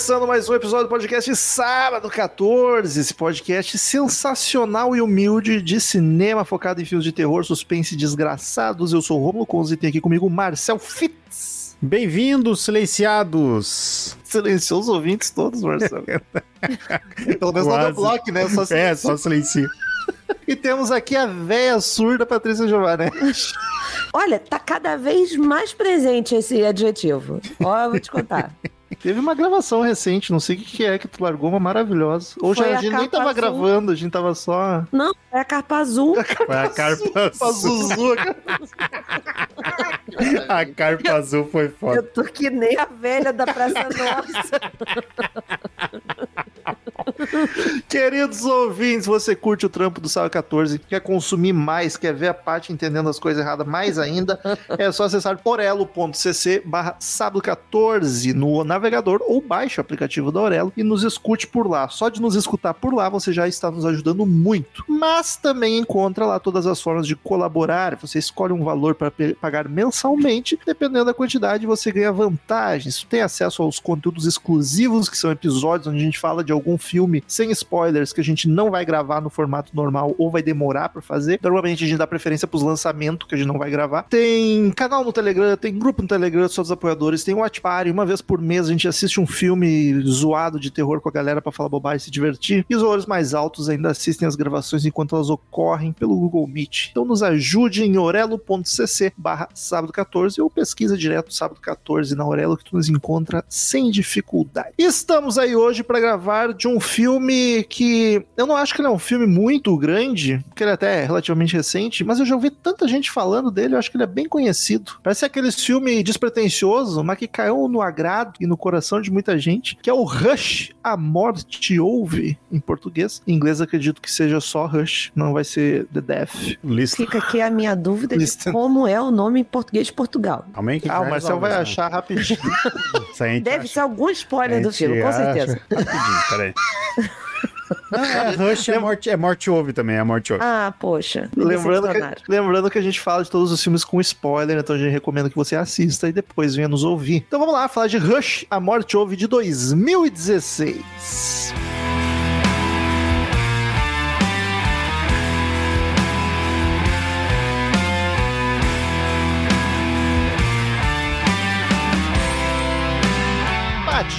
Começando mais um episódio do podcast Sábado 14, esse podcast sensacional e humilde de cinema focado em filmes de terror, suspense e desgraçados. Eu sou o Romulo Conze e tem aqui comigo o Marcel Fitz. Bem-vindos, silenciados! Silenciou os ouvintes todos, Marcel. Pelo menos Quase. no bloco, né? Só É, só silencio. E temos aqui a véia surda Patrícia Giovanetti. Olha, tá cada vez mais presente esse adjetivo. Ó, eu vou te contar. Teve uma gravação recente, não sei o que que é, que tu largou uma maravilhosa. Ou já a a gente nem tava azul. gravando, a gente tava só. Não, é a carpa azul. Foi a carpa azul. Azul. A carpa azul foi Eu foda. tô que nem a velha da Praça Nossa. Queridos ouvintes, você curte o trampo do Sábado 14, quer consumir mais, quer ver a parte entendendo as coisas erradas mais ainda, é só acessar orelo.cc barra sábado 14 no navegador ou baixe o aplicativo da Orelo e nos escute por lá. Só de nos escutar por lá você já está nos ajudando muito. Mas também encontra lá todas as formas de colaborar. Você escolhe um valor para pagar mensalmente, dependendo da quantidade você ganha vantagens. Tem acesso aos conteúdos exclusivos, que são episódios onde a gente fala de algum filme sem spoilers que a gente não vai gravar no formato normal ou vai demorar pra fazer. Normalmente a gente dá preferência pros lançamentos que a gente não vai gravar. Tem canal no Telegram, tem grupo no Telegram só dos apoiadores, tem Watch Party. Uma vez por mês a gente assiste um filme zoado de terror com a galera pra falar bobagem e se divertir. E os valores mais altos ainda assistem as gravações enquanto elas ocorrem pelo Google Meet. Então nos ajude em orelo.cc barra sábado 14 ou pesquisa direto sábado 14 na Orelo que tu nos encontra sem dificuldade. Estamos aí hoje para gravar de um filme que eu não acho que ele é um filme muito grande, porque ele até é relativamente recente, mas eu já ouvi tanta gente falando dele, eu acho que ele é bem conhecido. Parece aquele filme despretensioso, mas que caiu no agrado e no coração de muita gente, que é o Rush, A Morte Ouve, em português. Em inglês acredito que seja só Rush, não vai ser The Death. Lista. Fica aqui a minha dúvida de como é o nome em português de Portugal. Calma aí que Ah, o Marcel vai isso, achar rapidinho. né? Deve acha- ser algum spoiler do filme, com certeza. Rapidinho, peraí. Não, é Rush é morte, é morte ouve também, é morte ouve. Ah, poxa. me Lembrando que, lembrando que a gente fala de todos os filmes com spoiler, então a gente recomenda que você assista e depois venha nos ouvir. Então vamos lá, falar de Rush, A Morte Ouve de 2016.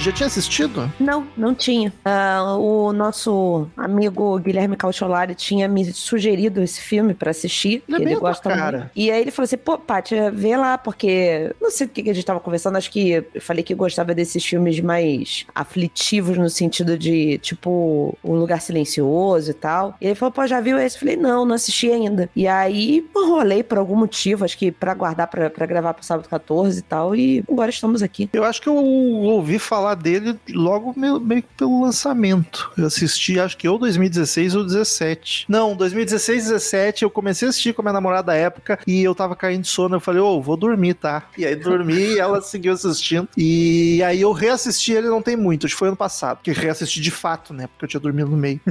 Já tinha assistido? Não, não tinha. Ah, o nosso amigo Guilherme Cautiolari tinha me sugerido esse filme pra assistir. Ele é ele gosta cara. muito. E aí ele falou assim: pô, Paty, vê lá, porque. Não sei do que que a gente tava conversando, acho que eu falei que gostava desses filmes mais aflitivos, no sentido de, tipo, O Lugar Silencioso e tal. E ele falou: pô, já viu esse? Eu falei: não, não assisti ainda. E aí rolei por algum motivo, acho que pra guardar pra gravar pro sábado 14 e tal. E agora estamos aqui. Eu acho que eu ouvi falar dele logo meio, meio que pelo lançamento. Eu assisti, acho que ou 2016 ou 17. Não, 2016, 17, eu comecei a assistir com a minha namorada da época e eu tava caindo de sono. Eu falei, ô, vou dormir, tá? E aí dormi e ela seguiu assistindo. E aí eu reassisti ele não tem muito, acho que foi ano passado. Que reassisti de fato, né? Porque eu tinha dormido no meio.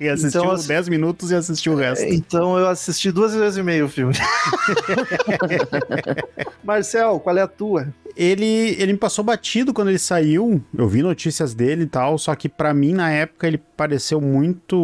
E assistiu Então, assim- 10 minutos e assistiu o resto. Então eu assisti duas vezes e meio o filme. Marcel, qual é a tua? Ele, ele me passou batido quando ele saiu. Eu vi notícias dele e tal. Só que pra mim, na época, ele pareceu muito.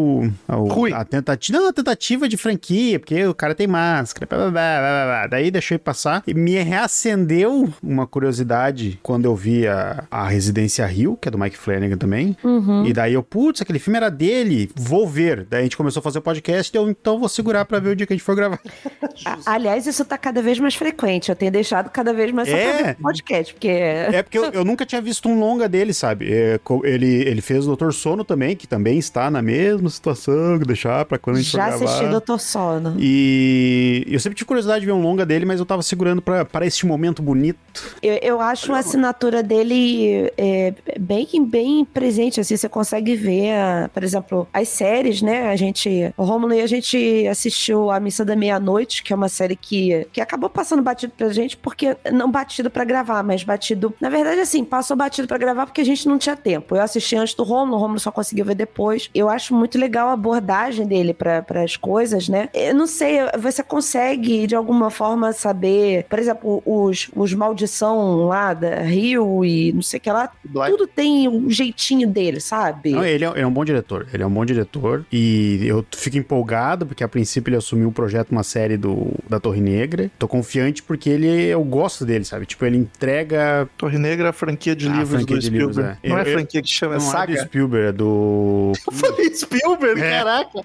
o- Ruim. A tentativa. Não, a tentativa de franquia, porque o cara tem máscara. Blá, blá, blá, blá, blá. Daí deixei passar. E me reacendeu uma curiosidade quando eu vi a, a Residência Rio, que é do Mike Flanagan também. Uhum. E daí eu, putz, aquele filme era dele, vou ver. Daí a gente começou a fazer o podcast, eu então vou segurar pra ver o dia que a gente for gravar. Aliás, isso tá cada vez mais frequente. Eu tenho deixado cada vez mais É? podcast, porque É porque eu, eu nunca tinha visto um longa dele, sabe? É, ele, ele fez o Doutor Sono também, que também está na mesma situação, que deixar pra quando a gente Já assisti Doutor Sono. E eu sempre tive curiosidade de ver um longa dele, mas eu tava segurando pra, para este momento bonito. Eu, eu acho a assinatura dele é, bem, bem presente, assim, você consegue ver, ah, por exemplo, as séries, né? A gente, o Romulo e a gente assistiu a Missa da Meia-Noite, que é uma série que, que acabou passando batido pra gente, porque não batido pra gravar, mas batido, na verdade, assim, passou batido pra gravar porque a gente não tinha tempo. Eu assisti antes do Romulo, o Romulo só conseguiu ver depois. Eu acho muito legal a abordagem dele para as coisas, né? Eu não sei, você consegue de alguma forma saber, por exemplo, os, os maldição lá da Rio e não sei o que lá, Black. tudo tem um jeitinho dele, sabe? Não, ele, é, ele é um bom diretor. Ele é um bom diretor. E eu fico empolgado, porque a princípio ele assumiu o projeto, uma série do, da Torre Negra. Tô confiante porque ele, eu gosto dele, sabe? Tipo, ele entrega. Torre Negra é a franquia de livros do de livros, Spielberg. é. Não é franquia que chama, é não é do saga. Spielberg, é do. Eu falei Spielberg, É. caraca.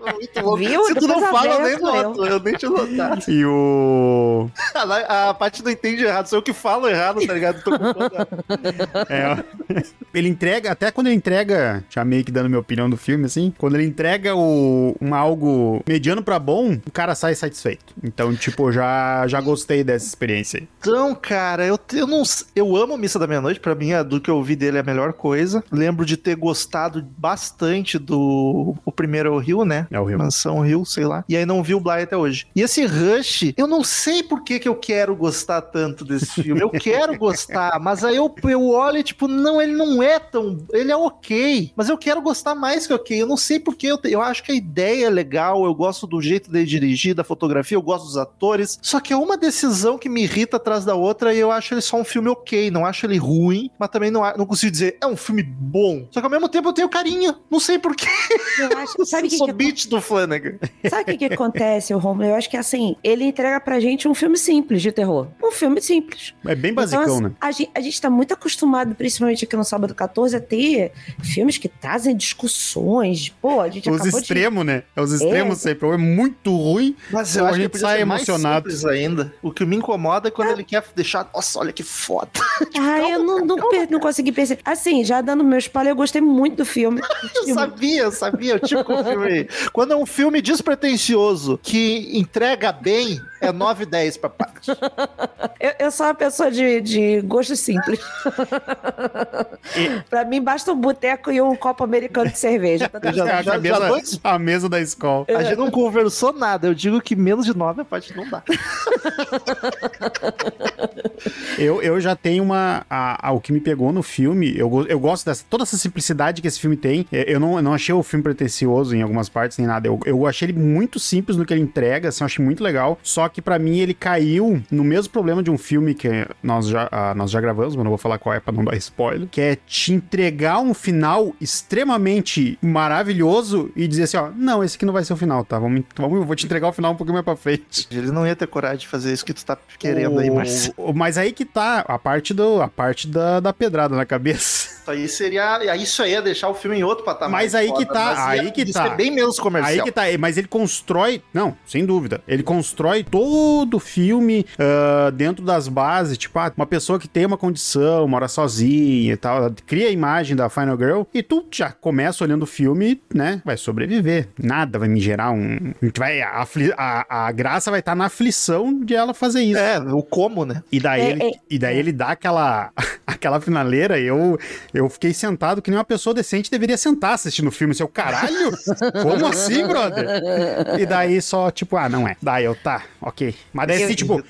Muito louco. Viu? Se tu não Depois fala, eu nem noto. Eu nem tinha notado. E o. A, a parte não entende errado, sou eu que falo errado, tá ligado? Tô. É, ele entrega, até quando ele entrega, já meio que dando minha opinião do filme, assim, quando ele entrega o, um algo mediano pra bom, o cara sai satisfeito. Então, tipo, já, já gostei dessa experiência aí. Então, cara, eu, eu não eu amo Missa da Meia-Noite, pra mim, a do que eu vi dele é a melhor coisa. Lembro de ter gostado bastante do o primeiro Rio, né? É o Rio. Mansão Rio, sei lá. E aí não vi o Bly até hoje. E esse Rush, eu não sei por que, que eu quero gostar tanto desse filme. Eu quero gostar, mas aí eu, eu olho e tipo, não, ele não é tão. Ele é ok. Mas eu quero gostar mais que ok. Eu não sei por que. Eu, te- eu acho que a ideia é legal. Eu gosto do jeito dele dirigir, da fotografia, eu gosto dos atores. Só que é uma decisão que me irrita atrás da outra e eu acho ele só um filme ok. Não acho ele ruim, mas também não, a- não consigo dizer é um filme bom. Só que ao mesmo tempo eu tenho carinho. Não sei por quê. Eu acho, sabe que, sou que beat do Flanagan. Sabe o que, que acontece, o Romulo? Eu acho que assim, ele entrega pra gente um filme simples de terror. Um filme simples. É bem basicão, Então, assim, né? A gente, a gente tá muito acostumado, principalmente aqui no Sábado 14, a ter filmes que trazem discussões. Pô, a gente Os extremos, né? É os extremos É. sempre. Ou é muito ruim, Mas Ou eu a acho que gente podia sai emocionado. ainda. O que me incomoda é quando ele quer deixar. Nossa, olha que foda. de. Ah, eu não, não, per- não consegui perceber. Assim, já dando meu spoiler, eu gostei muito do filme. Eu sabia, eu sabia. O tipo de filme aí. Quando é um filme despretensioso que entrega bem, é 9 e 10 pra parte. Eu, eu sou uma pessoa de, de gosto simples. pra mim, basta um boteco e um copo americano de cerveja. Tá Eu já- É a, já cabeça, dois- a mesa da escola. A gente não conversou nada. Eu digo que menos de 9 a parte não dá. Eu, eu já tenho uma. A, a- o que me pegou no filme, eu, eu gosto dessa. Toda essa simplicidade que esse filme tem. É, Eu não, eu não achei o filme pretencioso em algumas partes nem nada. Eu, eu achei ele muito simples no que ele entrega, assim, eu achei muito legal. Só que pra mim ele caiu no mesmo problema de um filme que nós já, ah, nós já gravamos, mas não vou falar qual é pra não dar spoiler. Que é te entregar um final extremamente maravilhoso e dizer assim: ó, não, esse aqui não vai ser o final, tá? Vamos, vamos, eu vou te entregar o final um pouquinho mais pra frente. Ele não ia ter coragem de fazer isso que tu tá querendo aí, O- Marcelo. o- Mas aí que tá a parte, do, a parte da, da pedrada na cabeça. Isso aí seria. Isso aí ia deixar o filme em outro patamar. Mas aí que tá, mas ia- aí que ia tá. ser bem menos comercial. Aí que tá, mas ele constrói. Não, sem dúvida. Ele constrói todo o filme ah, dentro das bases. Tipo, ah, uma pessoa que tem uma condição, mora sozinha e tal. Cria a imagem da Final Girl e tu já começa olhando o filme, né? Vai sobreviver. Nada vai me gerar um. Vai, a, a, a graça vai estar na aflição de ela fazer isso. É, o como, né? E daí, É, ele, é, e daí ele dá aquela, aquela finaleira. Eu, eu fiquei sentado que nem uma pessoa decente deveria sentar assistindo o filme. Seu caralho? Como assim, brother? E daí só, tipo, ah, não é. Daí eu, tá, ok. Mas daí, assim, tipo,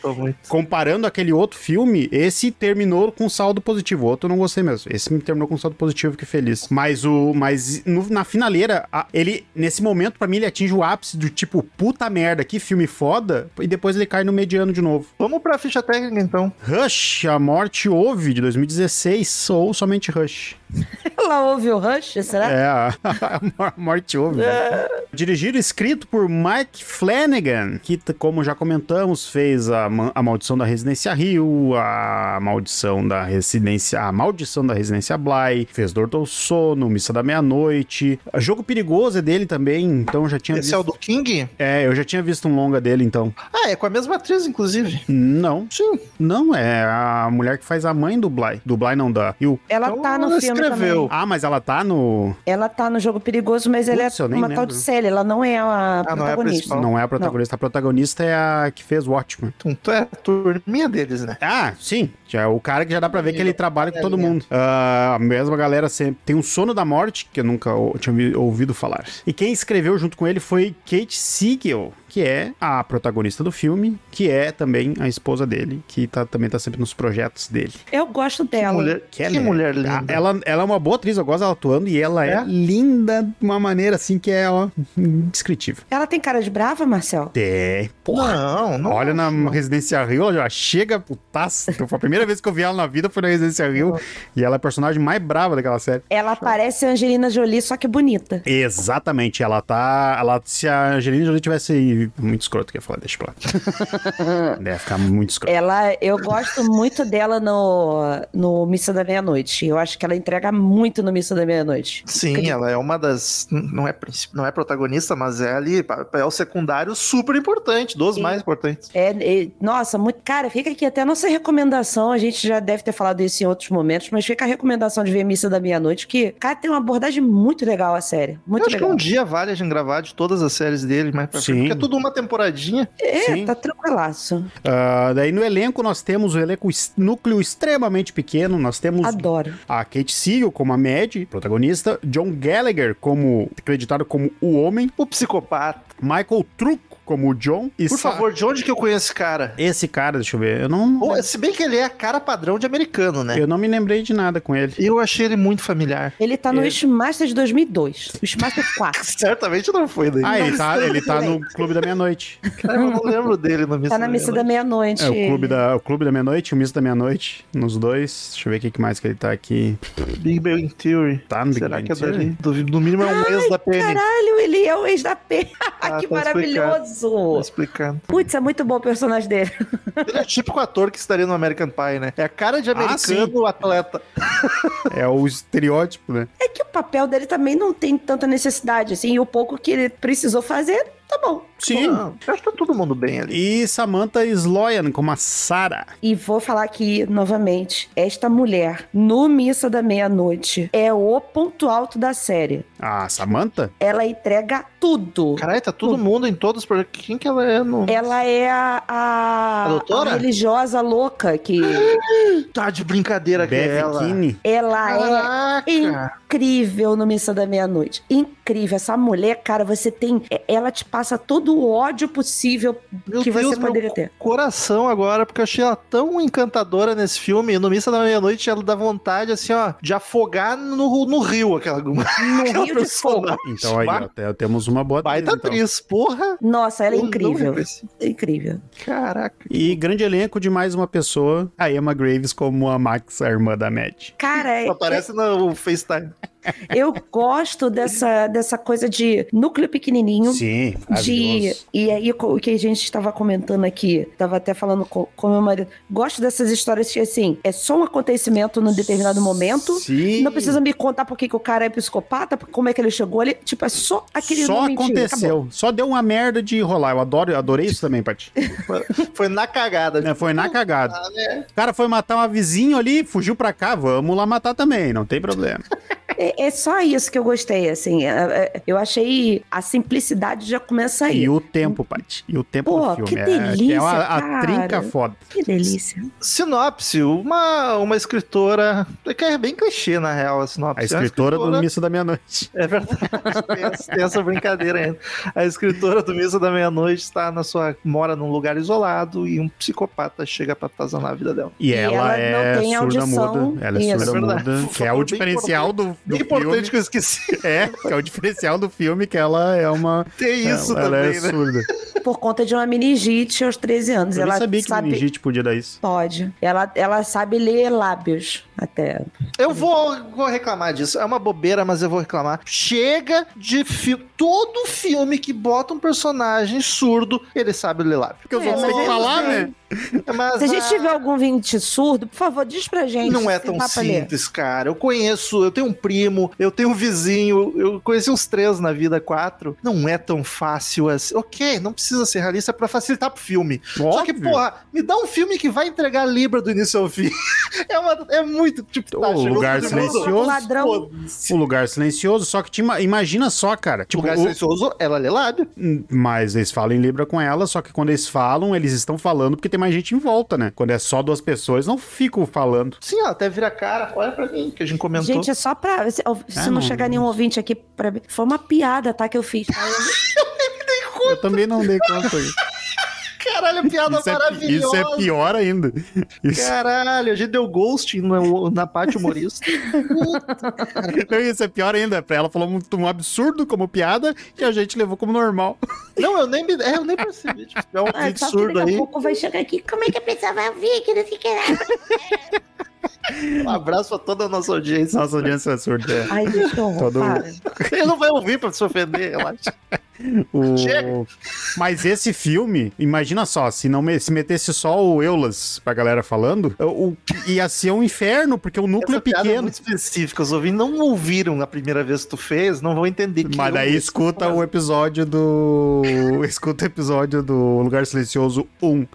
comparando aquele outro filme, esse terminou com saldo positivo. O outro eu não gostei mesmo. Esse me terminou com saldo positivo, que feliz. Mas o. Mas no- na finaleira, a- ele, nesse momento, pra mim, ele atinge o ápice do tipo, puta merda, que filme foda. E depois ele cai no mediano de novo. Vamos pra ficha técnica, então. Rush, A Morte Ouve, de 2016, ou somente Rush. Ela ouve o Rush, será? É, a, morte ouve. né? Dirigido e escrito por Mike Flanagan, que, como já comentamos, fez a, a Maldição da Residência Rio, a Maldição da Residência... A Maldição da Residência Bly, fez Doutor Sono, Missa da Meia-Noite. Jogo Perigoso é dele também, então já tinha Esse visto... é o do King? É, eu já tinha visto um longa dele, então. Ah, é com a mesma atriz, inclusive. Não, Sim. não, é a mulher que faz a mãe do Bly. Do Bly não, da Hill. Ela Então tá no ela filme escreveu. também. Ah, mas ela tá no... Ela tá no jogo perigoso, mas ela Putz, eu é uma tal lembro. de Sally. Ela não é a Ah, não é a protagonista. Não é a protagonista. A protagonista é a que fez Watchmen. Então, é a turminha deles, né? Ah, sim. Já é o cara que já dá pra ver que ele trabalha com todo mundo. Ah, a mesma galera sempre. Tem o Sono da Morte, que eu nunca tinha ouvi- ouvido falar. E quem escreveu junto com ele foi Kate Siegel, que é a protagonista do filme, que é também a esposa dele, que tá, também tá sempre nos projetos dele. Eu gosto dela. mulher, que, mulher linda. Ela, ela é uma boa atriz, eu gosto dela atuando, e ela é, É? linda de uma maneira assim que é ó, indescritível. Ela tem cara de brava, Marcel? É, porra. Não, não. Olha na não. Residência Rio, ela já chega putaça. Então, foi a primeira vez que eu vi ela na vida foi na Residência Rio. E ela é a personagem mais brava daquela série. Ela parece a Angelina Jolie, só que bonita. Exatamente, ela tá. Ela, se a Angelina Jolie tivesse. Muito escroto que ia falar, deixa pra lá. Deve ficar muito escroto. Ela, eu gosto muito dela no, no Missa da Meia-Noite. Eu acho que ela entrega muito no Missa da Meia-Noite. Sim, ela é uma das. Não é, não é protagonista, mas é ali. É o secundário super importante, dos Sim. mais importantes. É, é- nossa, muito. Cara, fica aqui até a nossa recomendação. A gente já deve ter falado isso em outros momentos, mas fica a recomendação de ver Missa da Meia-Noite, que, cara, tem uma abordagem muito legal a série. Muito Eu acho legal. que um dia vale a gente gravar de todas as séries dele, mas pra Sim. porque é tudo uma temporadinha. É, Sim. tá tranquilaço. Ah, daí no elenco nós temos o elenco núcleo extremamente pequeno. Nós temos Adoro. a Kate Siegel como a Mad, protagonista. John Gallagher como. acreditado como o Homem. O psicopata. Michael Trucco como o John. E Por favor, de onde que eu conheço esse cara? Esse cara, deixa eu ver. Eu não. Pô, se bem que ele é a cara padrão de americano, né? Eu não me lembrei de nada com ele. Eu achei ele muito familiar. Ele tá no É. Wishmaster de 2002. Wishmaster 4. Certamente não foi daí. Ah, ele tá, ele tá no Clube da Meia-Noite. Cara, eu não lembro dele no Missa Tá na Missa da Meia-Noite. É, o Clube da, o Clube da Meia-Noite, o Misto da Meia-Noite, nos dois. Deixa eu ver o que mais que ele tá aqui. Big Bang Theory. Tá no Big Será Bang que é Theory? Do- No mínimo é um ex da Penny. Caralho, ele é o ex da P. Ah, que tá maravilhoso. Tá explicando. Putz, é muito bom o personagem dele. Ele é o típico ator que estaria no American Pie, né? É a cara de Ah, americano atleta. É o estereótipo, né? É que o papel dele também não tem tanta necessidade, assim, e o pouco que ele precisou fazer, tá bom. Sim. Eu acho que tá todo mundo bem ali. E Samantha Sloyan como a Sarah. E vou falar aqui novamente: esta mulher, no Missa da Meia-Noite, é o ponto alto da série. A Samantha? Ela entrega tudo. Caralho, tá todo mundo em todos os projetos. Quem que ela é no. Ela é a, a, A doutora? a religiosa louca que Tá de brincadeira Beth ela. Ela é incrível no Missa da Meia-Noite. Incrível. Essa mulher, cara, você tem. Ela te passa todo o ódio possível Meu que Deus, você meu poderia ter. coração agora, porque eu achei ela tão encantadora nesse filme. E no Missa da Meia-Noite, ela dá vontade, assim, ó, de afogar no, no rio aquela, No aquela Rio de Fogo. personagem. Então aí, te- temos uma boa Baita atriz, então. atriz, porra! Nossa, ela é incrível. É incrível. Caraca. E grande elenco de mais uma pessoa, a Emma Graves como a Max, a irmã da Mad. Cara, é- Aparece no FaceTime. Eu gosto dessa, dessa coisa de núcleo pequenininho. Sim, De, e aí, o que a gente estava comentando aqui, estava até falando com, com meu marido. Gosto dessas histórias que, assim, é só um acontecimento num determinado momento. Sim. Não precisa me contar por que o cara é psicopata, como é que ele chegou ali. Tipo, é só aquele Só momentinho, acabou. aconteceu. Só deu uma merda de rolar. Eu adoro, eu adorei isso também, Paty. Foi na cagada. É, foi na cagada. Ah, né? O cara foi matar uma vizinho ali, fugiu pra cá, vamos lá matar também, não tem problema. É, é só isso que eu gostei, assim. é- é- eu achei a simplicidade já começa aí. E o tempo, Paty. E o tempo Pô, do filme. que é, delícia, é uma, a cara. trinca foda. Que delícia. Sinopse, uma, uma escritora. Que é bem clichê, na real, a sinopse. A É uma escritora do Missa da Meia-Noite. É verdade. Tem essa- Tem essa brincadeira ainda. A escritora do Missa da Meia-Noite está na sua. mora num lugar isolado e um psicopata chega pra atazanar a vida dela. E, E ela, ela é não tem surda audição. muda. Ela é Isso. surda É verdade. muda, que é o diferencial do, do É importante filme. que eu esqueci. É, que é o diferencial do filme, que ela é uma. Tem isso ela, ela também, é né? surda. Por conta de uma meningite aos 13 anos. Eu nem ela sabia que sabe... meningite podia dar isso. Pode. Ela, ela sabe ler lábios até. Eu vou, vou reclamar disso. É uma bobeira, mas eu vou reclamar. Chega de filme. Todo filme que bota um personagem surdo, ele sabe ler lábio. Porque os É, têm que falar, né? Mas, Se a gente ah, tiver algum vinte surdo, por favor, diz pra gente. Não é tão simples, cara. Eu conheço, eu tenho um primo, eu tenho um vizinho, eu conheci uns três na vida, quatro. Não é tão fácil assim. Ok, não precisa ser realista pra facilitar pro filme. Só que, Óbvio. porra, me dá um filme que vai entregar a Libra do início ao fim. é, uma, é muito, tipo, O chegou Lugar Silencioso. Ladrão. O lugar silencioso, só que te ima- imagina só, cara. Tipo, Lugar o- silencioso, ela lê lábio. Mas eles falam em Libra com ela, só que quando eles falam, eles estão falando porque tem mais gente em volta, né? Quando é só duas pessoas, não ficam falando. Sim, ela até vira a cara. Olha pra mim, que a gente comentou. Gente, é só pra. Se, se Ah, não não. chegar nenhum ouvinte aqui pra mim. Foi uma piada, tá? Que eu fiz. Eu- Eu também não dei conta. Caralho, piada Isso é, maravilhosa. isso é pior ainda. Isso, Caralho, a gente deu ghosting na, na parte humorista. não, isso é pior ainda. Pra ela falou um, um absurdo como piada e a gente levou como normal. não, eu nem, me, é, eu nem percebi. Tipo, é um Ah, vídeo só que surdo daqui a aí. pouco vai chegar aqui. Como é que a pessoa vai ouvir? Que não sei o que lá. Um abraço pra toda a nossa audiência. Nossa audiência é surda. é. Ai, gente, que. Todo- para. Ele não vai ouvir pra se ofender, relaxa. O-. Mas esse filme, imagina só, se não me- se metesse só o Eulas pra galera falando, o, ia ser um inferno, porque o núcleo Essa é piada é pequeno. muito específica. Os ouvintes não ouviram na primeira vez que tu fez, não vão entender que Mas daí escuta o episódio do. Escuta o episódio do Lugar Silencioso 1.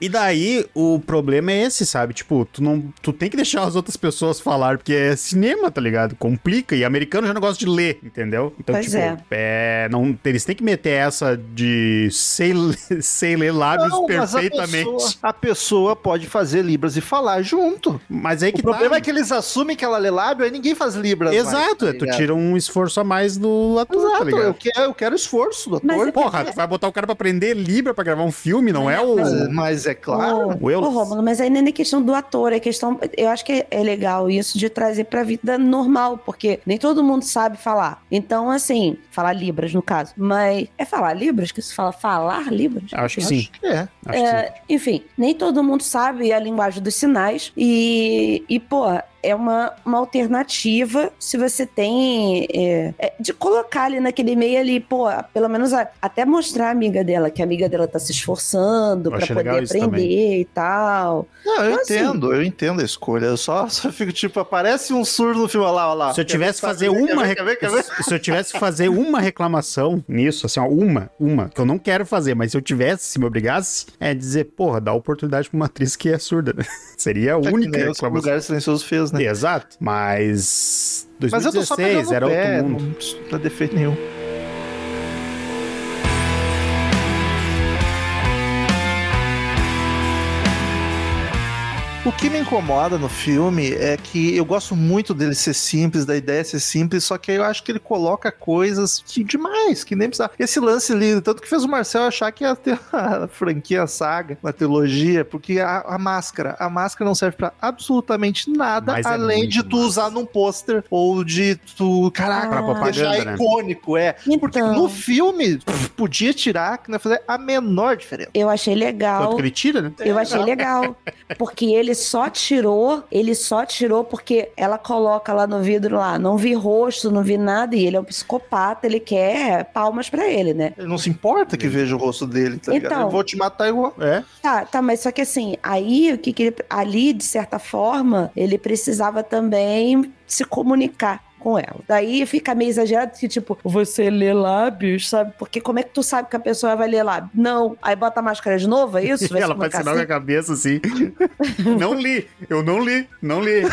E daí o problema é esse, sabe? Tipo, tu não. Tu tem que deixar as outras pessoas falar, porque é cinema, tá ligado? Complica. E americano já não gosta de ler, entendeu? Então, Pois tipo, é. é, não, eles têm que meter essa de sei, sei ler lábios Não, mas a perfeitamente. pessoa, a pessoa pode fazer Libras e falar junto. Mas aí O que problema tá. é que eles assumem que ela lê lábio, aí ninguém faz Libras. mais, Exato, tá é, tu tira um esforço a mais do ator, tá Exato, ligado? eu quero, eu quero esforço do Mas ator. é- Porra, tu vai botar o cara pra aprender Libra pra gravar um filme, não é o. Mas, mas é claro. O. Ô, Rômulo, mas aí nem é questão do ator, é questão. Eu acho que é, é legal isso de trazer pra vida normal, porque nem todo mundo sabe falar. Então, assim, falar Libras, no caso. Mas é falar Libras que se fala falar Libras? Acho que Acho sim. que é. Acho que sim. É, enfim, nem todo mundo sabe a linguagem dos sinais e, e pô, é uma, uma alternativa se você tem é, é, de colocar ali naquele meio ali, pô, pelo menos a- até mostrar a amiga dela, que a amiga dela tá se esforçando achei poder aprender e tal. Não, eu Então, assim- entendo, eu entendo a escolha. Eu só, só fico tipo, aparece um surdo no filme, olha lá, olha lá. Se eu Quer tivesse ver, fazer quer ver, uma quer ver, quer ver, quer ver? rec- se eu tivesse que fazer uma reclamação nisso, assim, ó, uma, uma, que eu não quero fazer, mas se eu tivesse, se me obrigasse, é dizer, porra, dá oportunidade pra uma atriz que é surda. né? Seria a É que única o reclamação. Lugar Silencioso fez, né? Exato. Mas Mas eu tô só 2016 era pé, outro mundo. não, não dá defeito nenhum. O que me incomoda no filme é que eu gosto muito dele ser simples, da ideia ser simples, só que eu acho que ele coloca coisas que demais, que nem precisa. Esse lance lindo, tanto que fez o Marcel achar que ia ter a franquia a saga, uma trilogia, porque a, a máscara, a máscara não serve pra absolutamente nada, Mas é além muito de tu massa. usar num pôster ou de tu, caraca, Pra propaganda, deixar né? icônico, é. Porque Então. no filme pff, podia tirar, que não ia fazer a menor diferença. Eu achei Tanto legal. que ele tira, né? Eu achei legal. Porque ele só tirou, ele só tirou porque ela coloca lá no vidro lá, não vi rosto, não vi nada, e ele é um psicopata, ele quer palmas pra ele, né? Ele não se importa que veja o rosto dele, tá ligado? Então. Eu vou te matar igual. É. Tá, tá, mas só que assim, aí o que, que ele. Ali, de certa forma, ele precisava também se comunicar com ela. Daí fica meio exagerado que, tipo, você lê lábios, sabe? Porque como é que tu sabe que a pessoa vai ler lábios? Não. Aí bota a máscara de novo, é isso? Vai ela faz sinal com a assim? cabeça assim. não li, eu não li, não li.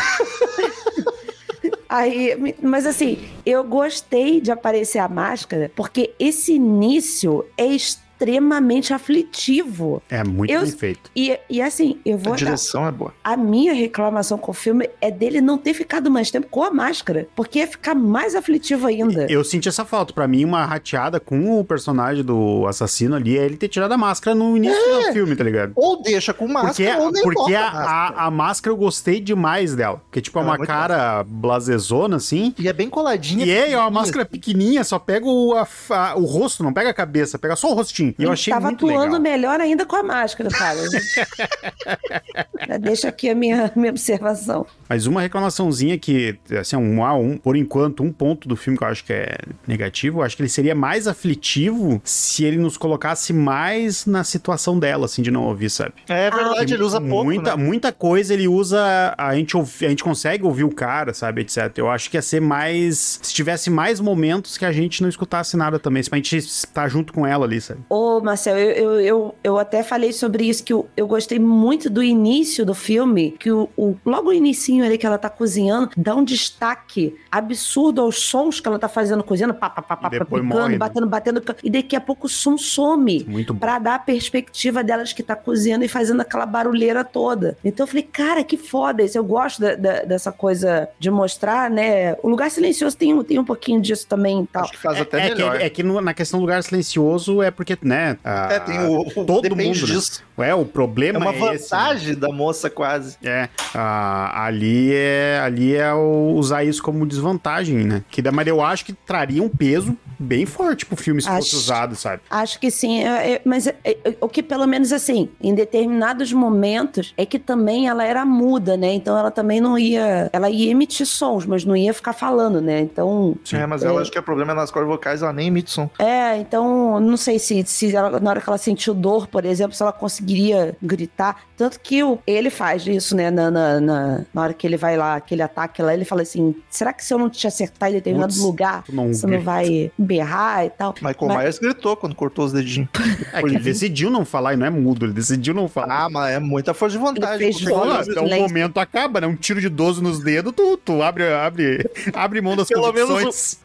Aí, mas assim, eu gostei de aparecer a máscara, porque esse início é extremamente extremamente aflitivo. É muito Eu- bem feito. E, e assim, eu A vou dar direção é boa. a minha reclamação com o filme é dele não ter ficado mais tempo com a máscara, porque ia ficar mais aflitivo ainda. Eu senti essa falta. Pra mim, uma rateada com o personagem do assassino ali é ele ter tirado a máscara no início do filme, tá ligado? Ou deixa com máscara, Porque, ou nem porque bota a, máscara. a, a máscara eu gostei demais dela. Porque, tipo, é é uma cara blasezona, assim. E é bem coladinha. E é, é uma máscara pequenininha, só pega o, a o rosto, não pega a cabeça, pega só o rostinho. E eu Ele achei tava muito atuando legal. melhor ainda com a máscara, cara. Já Deixa aqui a minha, minha observação. Mas uma reclamaçãozinha que, assim, um, ah, um, por enquanto, um ponto do filme que eu acho que é negativo, eu acho que ele seria mais aflitivo se ele nos colocasse mais na situação dela, assim, de não ouvir, sabe? É verdade, ele usa pouco, muita, né? muita coisa ele usa. A gente, a gente consegue ouvir o cara, sabe? Etc. Eu acho que ia ser mais. Se tivesse mais momentos que a gente não escutasse nada também. Se a gente estar junto com ela ali, sabe? Ô, Marcel, eu, eu, eu, eu até falei sobre isso, que eu, eu gostei muito do início do filme, que o, o- logo o inicinho ali que ela tá cozinhando, dá um destaque absurdo aos sons que ela tá fazendo cozinhando, pá, pá, pá, pá, picando, morre, né? batendo, batendo, e daqui a pouco o som some. Muito bom. Pra dar a perspectiva delas que tá cozinhando e fazendo aquela barulheira toda. Então eu falei, cara, que foda isso. Eu gosto da- da- dessa coisa de mostrar, né? O lugar silencioso tem, um- tem um pouquinho disso também e tal. Acho que faz até é, que, melhor. é que no- na questão do lugar silencioso é porque, né? a- É, tem o, o todo depende mundo, né? disso. É, o É problema uma é, esse. né? vantagem da moça quase. É, ah, ali é ali é usar isso como desvantagem, né? Que da- mas eu acho que traria um peso bem forte pro filme se fosse Acho- usado, sabe? Acho que sim, é- é- mas é- é- o que pelo menos assim, em determinados momentos, é que também ela era muda, né? Então ela também não ia. Ela ia emitir sons, mas não ia ficar falando, né? Então. Sim. É, mas ela acho que o problema é nas cordas vocais, ela nem emite som. É, então não sei se, se ela- na hora que ela sentiu dor, por exemplo, se ela conseguiria gritar. Tanto que o- ele faz isso, né? Na, na, na, na hora que ele vai lá, aquele ataque lá, ele fala assim: será que se eu não te acertar em determinado Putz, lugar, não você não grita. vai berrar e tal? Michael Mas- Myers gritou quando cortou os dedinhos. É que ele decidiu não falar e não é mudo, ele decidiu não falar. Ah, mas é muita força de vontade. Ele fez então o silêncio. momento acaba, né? Um tiro de 12 nos dedos, tu, tu abre, abre, abre mão das Pelo menos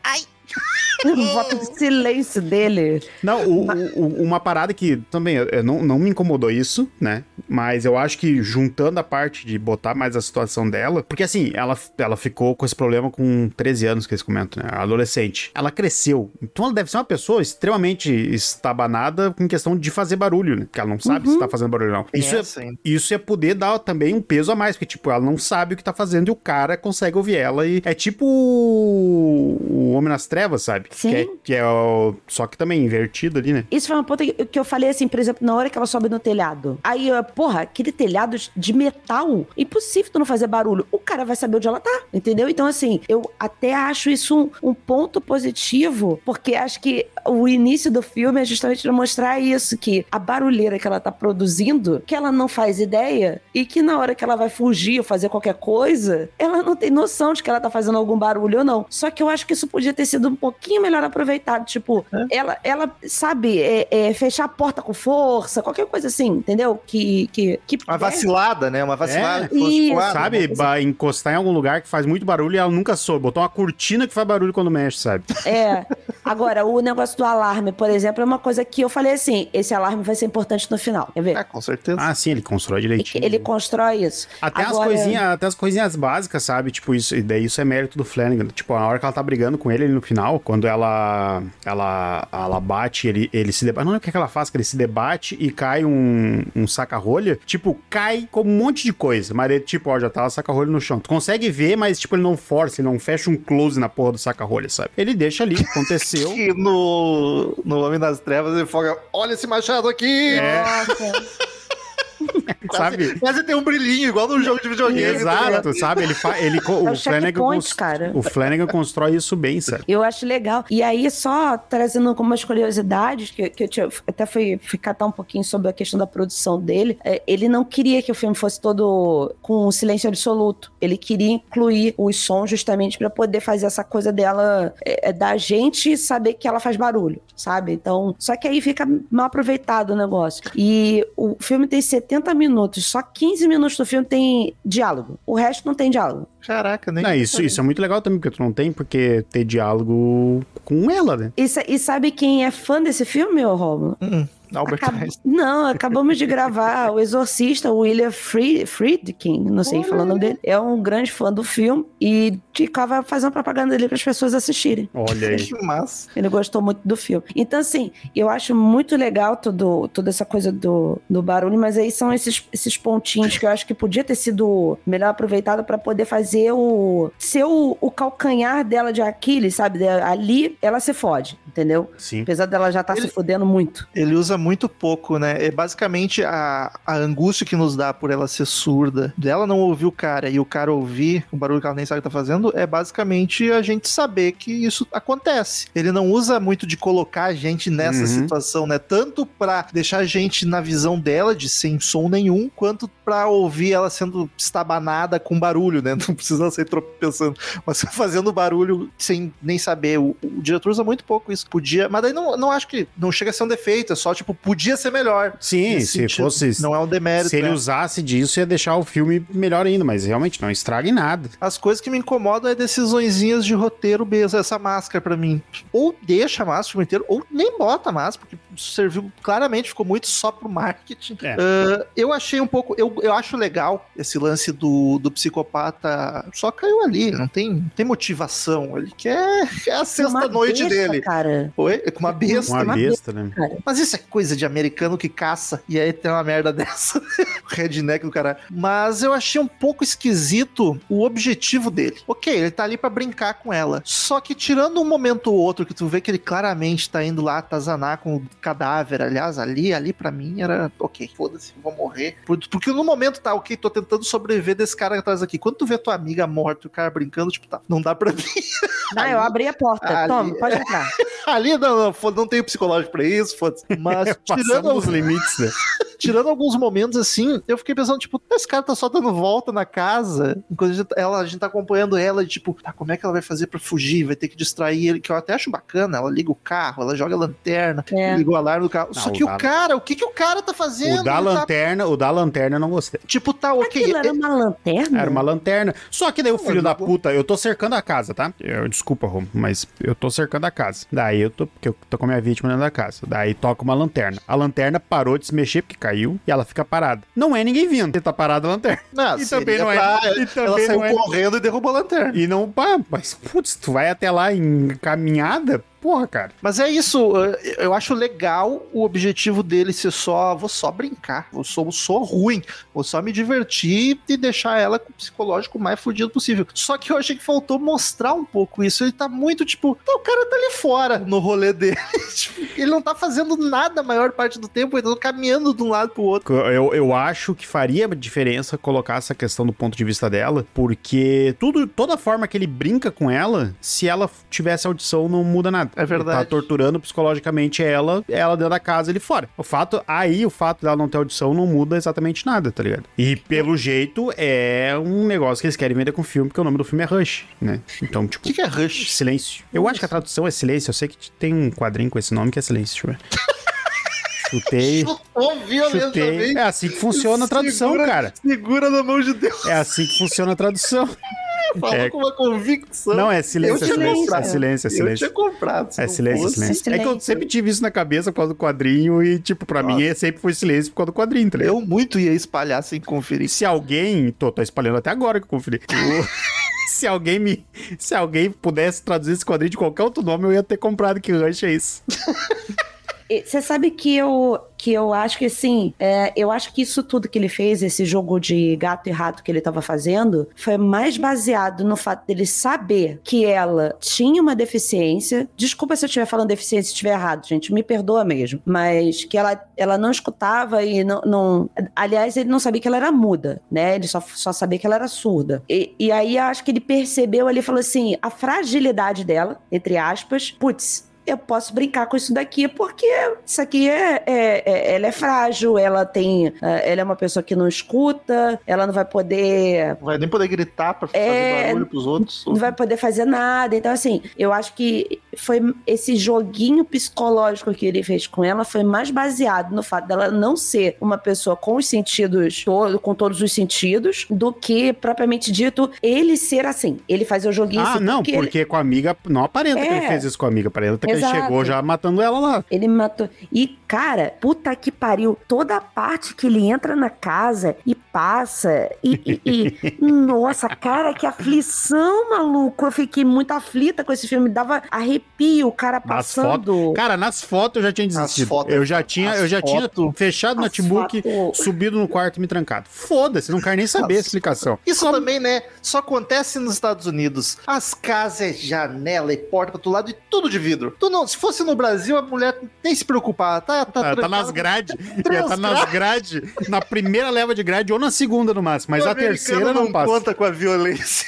convicções. Bota o silêncio dele. Não, o- o- uma parada que também não, não me incomodou isso, né? Mas eu acho que juntando a parte de botar mais a situação dela, porque assim, ela, ela ficou com esse problema com 13 anos, que eles comentam, né? Adolescente. Ela cresceu. Então ela deve ser uma pessoa extremamente estabanada com questão de fazer barulho, né? Porque ela não sabe se tá fazendo barulho ou não. Isso é, assim. isso é poder dar também um peso a mais, porque, tipo, ela não sabe o que tá fazendo e o cara consegue ouvir ela. E é tipo o Homem nas Trevas, sabe? Sim. Que é, que é o... Só que também invertido ali, né? Isso foi uma ponta que que eu falei assim, por exemplo, na hora que ela sobe no telhado. Aí, eu, porra, aquele telhado de metal, impossível tu não fazer barulho. O cara vai saber onde ela tá, entendeu? Então, assim, eu até acho isso um, um ponto positivo, porque acho que o início do filme é justamente pra mostrar isso, que a barulheira que ela tá produzindo, que ela não faz ideia, e que na hora que ela vai fugir ou fazer qualquer coisa, ela não tem noção de que ela tá fazendo algum barulho ou não. Só que eu acho que isso podia ter sido um pouquinho melhor aproveitado. Tipo, ela, ela sabe, é, é, fechar a porta com força, qualquer coisa assim, entendeu? Que. que, que Uma vacilada, né? Uma vacilada. fosse, Isso. ah, Sabe, encostar em algum lugar que faz muito barulho e ela nunca soube. Botar uma cortina que faz barulho quando mexe, sabe? É. Agora, o negócio do alarme, por exemplo, é uma coisa que eu falei assim: esse alarme vai ser importante no final. Quer ver? É, com certeza. Ah, sim, ele constrói direitinho. Ele constrói isso. Até, Agora- as coisinhas, até as coisinhas básicas, sabe? Tipo, isso, e daí isso é mérito do Flanagan. Tipo, na hora que ela tá brigando com ele, ele no final, quando ela ela, ela bate, ele, ele se debate. Não lembro o que, é que ela faz, que ele se debate e cai um, um saca-rolha. Tipo, cai com um monte de coisa. Mas ele, tipo, ó, já tá o saca-rolha no chão. Tu consegue ver, mas, tipo, ele não força, ele não fecha um close na porra do saca-rolha, sabe? Ele deixa ali, aconteceu. Que no, no Homem das Trevas ele foga, olha esse machado aqui! É. Sabe? Quase tem um brilhinho, igual no jogo de videogame. tá? Exato, sabe? Ele, fa... ele É o o, Flanagan cons- cara. o Flanagan constrói isso bem, sabe? Eu acho legal. E aí, só trazendo algumas curiosidades, que, que eu tinha- até fui, fui catar um pouquinho sobre a questão da produção dele. É, ele não queria que o filme fosse todo com um silêncio absoluto. Ele queria incluir os sons justamente para poder fazer essa coisa dela, é, é, da gente saber que ela faz barulho, sabe? Então, só que aí fica mal aproveitado o negócio. E o filme tem 70 minutos, só 15 minutos do filme tem diálogo. O resto não tem diálogo. Caraca, nem. Não, isso, isso é muito legal também, porque tu não tem porque ter diálogo com ela, né? E, e sabe quem é fã desse filme, ô Romulo? Hum, Albert Acab- Einstein. Não, acabamos de gravar o Exorcista, o William Fried- Friedkin, não sei Olha falar o nome dele, é um grande fã do filme e ficava fazendo propaganda dele para as pessoas assistirem. Olha aí. Que massa. Ele gostou muito do filme. Então, assim, eu acho muito legal todo, toda essa coisa do, do barulho, mas aí são esses, esses pontinhos que eu acho que podia ter sido melhor aproveitado para poder fazer o. ser o, o calcanhar dela de Aquiles, sabe? Ali ela se fode, entendeu? Sim. Apesar dela já estar Ele- se fodendo muito. Ele usa muito pouco, né? É basicamente a, a angústia que nos dá por ela ser surda, dela não ouvir o cara e o cara ouvir o barulho que ela nem sabe o que tá fazendo, é basicamente a gente saber que isso acontece. Ele não usa muito de colocar a gente nessa Uhum. situação, né? Tanto pra deixar a gente na visão dela de sem som nenhum, quanto pra ouvir ela sendo estabanada com barulho, né? Não precisa ser tropeçando, mas fazendo barulho sem nem saber. O, o diretor usa muito pouco isso. Podia, mas daí não, não acho que não chega a ser um defeito, é só tipo, podia ser melhor. Sim, Nesse se sentido, fosse. Não é um demérito. Se ele né? usasse disso, ia deixar o filme melhor ainda, mas realmente não estraga em nada. As coisas que me incomodam é decisõezinhas de roteiro mesmo, essa máscara pra mim. Ou deixa a máscara o filme inteiro, ou nem bota a máscara, porque serviu claramente, ficou muito só pro marketing. É. Ah, eu achei um pouco. Eu, eu acho legal esse lance do, do psicopata. Só caiu ali, não tem, não tem motivação. Ele quer. É a sexta noite besta, dele. Cara. Foi? Com uma besta. Uma uma besta, né? Mas isso é coisa de americano que caça e aí tem uma merda dessa. Redneck do cara. Mas eu achei um pouco esquisito o objetivo dele. Ok, ele tá ali pra brincar com ela. Só que tirando um momento ou outro que tu vê que ele claramente tá indo lá atazanar com o cadáver. Aliás, ali, ali pra mim era ok, foda-se, vou morrer. Por- Porque no momento tá, ok, tô tentando sobreviver desse cara atrás aqui. Quando tu vê tua amiga morta e o cara brincando, tipo, tá, não dá pra mim. Não, eu abri a porta. ali- Toma, pode entrar. ali não, não, não tenho psicológico pra isso, foda-se. Mas tirando os limites, né? tirando alguns momentos assim, eu fiquei pensando, tipo, esse cara tá só dando volta na casa, enquanto a gente, ela, a gente tá acompanhando ela, e tipo, tá, como é que ela vai fazer pra fugir? Vai ter que distrair ele, que eu até acho bacana, ela liga o carro, ela joga a lanterna, É. liga o alarme do carro. Não, Só que o o cara, o que que o cara tá fazendo? O da Ele tá- lanterna, o da lanterna eu não gostei. tipo, tá, ok. Aquilo era uma lanterna? Era uma lanterna. Só que daí o filho Olha, da eu- puta, eu tô cercando a casa, tá? Eu, desculpa, Romo, mas eu tô cercando a casa. Daí eu tô, porque eu tô com a minha vítima dentro da casa. Daí toca uma lanterna. A lanterna parou de se mexer porque caiu e ela fica parada. Não é ninguém vindo. Ele tá parada a lanterna. Não, E também não é- pra- e Ela também saiu não é- correndo e derrubou a lanterna. E não, pá, mas putz, tu vai até lá em caminhada? Porra, cara. Mas é isso, eu acho legal o objetivo dele ser só, vou só brincar, vou sou, sou ruim, vou só me divertir e deixar ela com o psicológico mais fudido possível. Só que eu achei que faltou mostrar um pouco isso. Ele tá muito tipo, tá, o cara tá ali fora no rolê dele. Tipo, ele não tá fazendo nada a maior parte do tempo, ele tá caminhando de um lado pro outro. Eu, eu acho que faria diferença colocar essa questão do ponto de vista dela, porque tudo, toda forma que ele brinca com ela, se ela tivesse audição, não muda nada. É verdade. Ele tá torturando psicologicamente ela, ela dentro da casa, ele fora. O fato, aí o fato dela não ter audição não muda exatamente nada, tá ligado? E pelo jeito é um negócio que eles querem vender com o filme, porque o nome do filme é Rush, né? Então, O tipo, que, que é Rush? silêncio. Eu acho que a tradução é silêncio, eu sei que tem um quadrinho com esse nome que é silêncio, deixa eu ver. Chutei. Chutou Chutei. É assim que funciona a tradução, Segura- cara. Segura na mão de Deus, É assim que funciona a tradução. falou É. com uma convicção. Não, é silêncio, é Eu tinha silêncio. É silêncio, é Eu silêncio. tinha comprado. É silêncio, é fosse. silêncio. É que eu sempre tive isso na cabeça por causa do quadrinho e, tipo, pra mim é- sempre foi silêncio por causa do quadrinho, tá ligado? Eu muito ia espalhar sem conferir. Se alguém. Tô, tô espalhando até agora que eu conferi. Se alguém me. Se alguém pudesse traduzir esse quadrinho de qualquer outro nome, eu ia ter comprado que Rush é isso. Você sabe que eu, que eu acho que assim, é, eu acho que isso tudo que ele fez, esse jogo de gato e rato que ele tava fazendo, foi mais baseado no fato dele saber que ela tinha uma deficiência. Desculpa se eu estiver falando deficiência, se estiver errado, gente, me perdoa mesmo. Mas que ela, ela não escutava e não, não. Aliás, ele não sabia que ela era muda, né? Ele só, só sabia que ela era surda. E, e aí acho que ele percebeu ali falou assim: a fragilidade dela, entre aspas, putz, eu posso brincar com isso daqui porque isso aqui é, é- é- ela é frágil, ela tem, eh, ela é uma pessoa que não escuta, ela não vai poder Não vai nem poder gritar pra É, fazer barulho pros outros. não vai poder fazer nada. Então, assim, eu acho que foi esse joguinho psicológico que ele fez com ela foi mais baseado no fato dela não ser uma pessoa com os sentidos todo, com todos os sentidos, do que propriamente dito ele ser assim. Ele fazer o joguinho Ah, assim. não, porque porque, ele- com a amiga não aparenta que É. ele fez isso com a amiga, aparenta que ele Exato. chegou já matando ela lá. Ele matou. E, cara, puta que pariu. Toda a parte que ele entra na casa e passa. E. e- e- nossa, cara, que aflição, maluco. Eu fiquei muito aflita com esse filme. Dava arrepio, o cara Nas passando. Cara, nas fotos eu já tinha desistido. fotos- eu já tinha, eu já as tinha fotos- fechado o notebook, fotos- subido no quarto e me trancado. Foda-se, não quero nem saber a explicação. Isso também, né? Só acontece nos Estados Unidos. As casas, é janela e porta pra todo lado e tudo de vidro. Tu não, se fosse no Brasil, a mulher nem se preocupar. Tá, tá, Tá, tá trancada. nas grades. Ia tá nas grades. Na primeira leva de grade ou na segunda no máximo. Mas O a terceira não, passa. conta com a violência.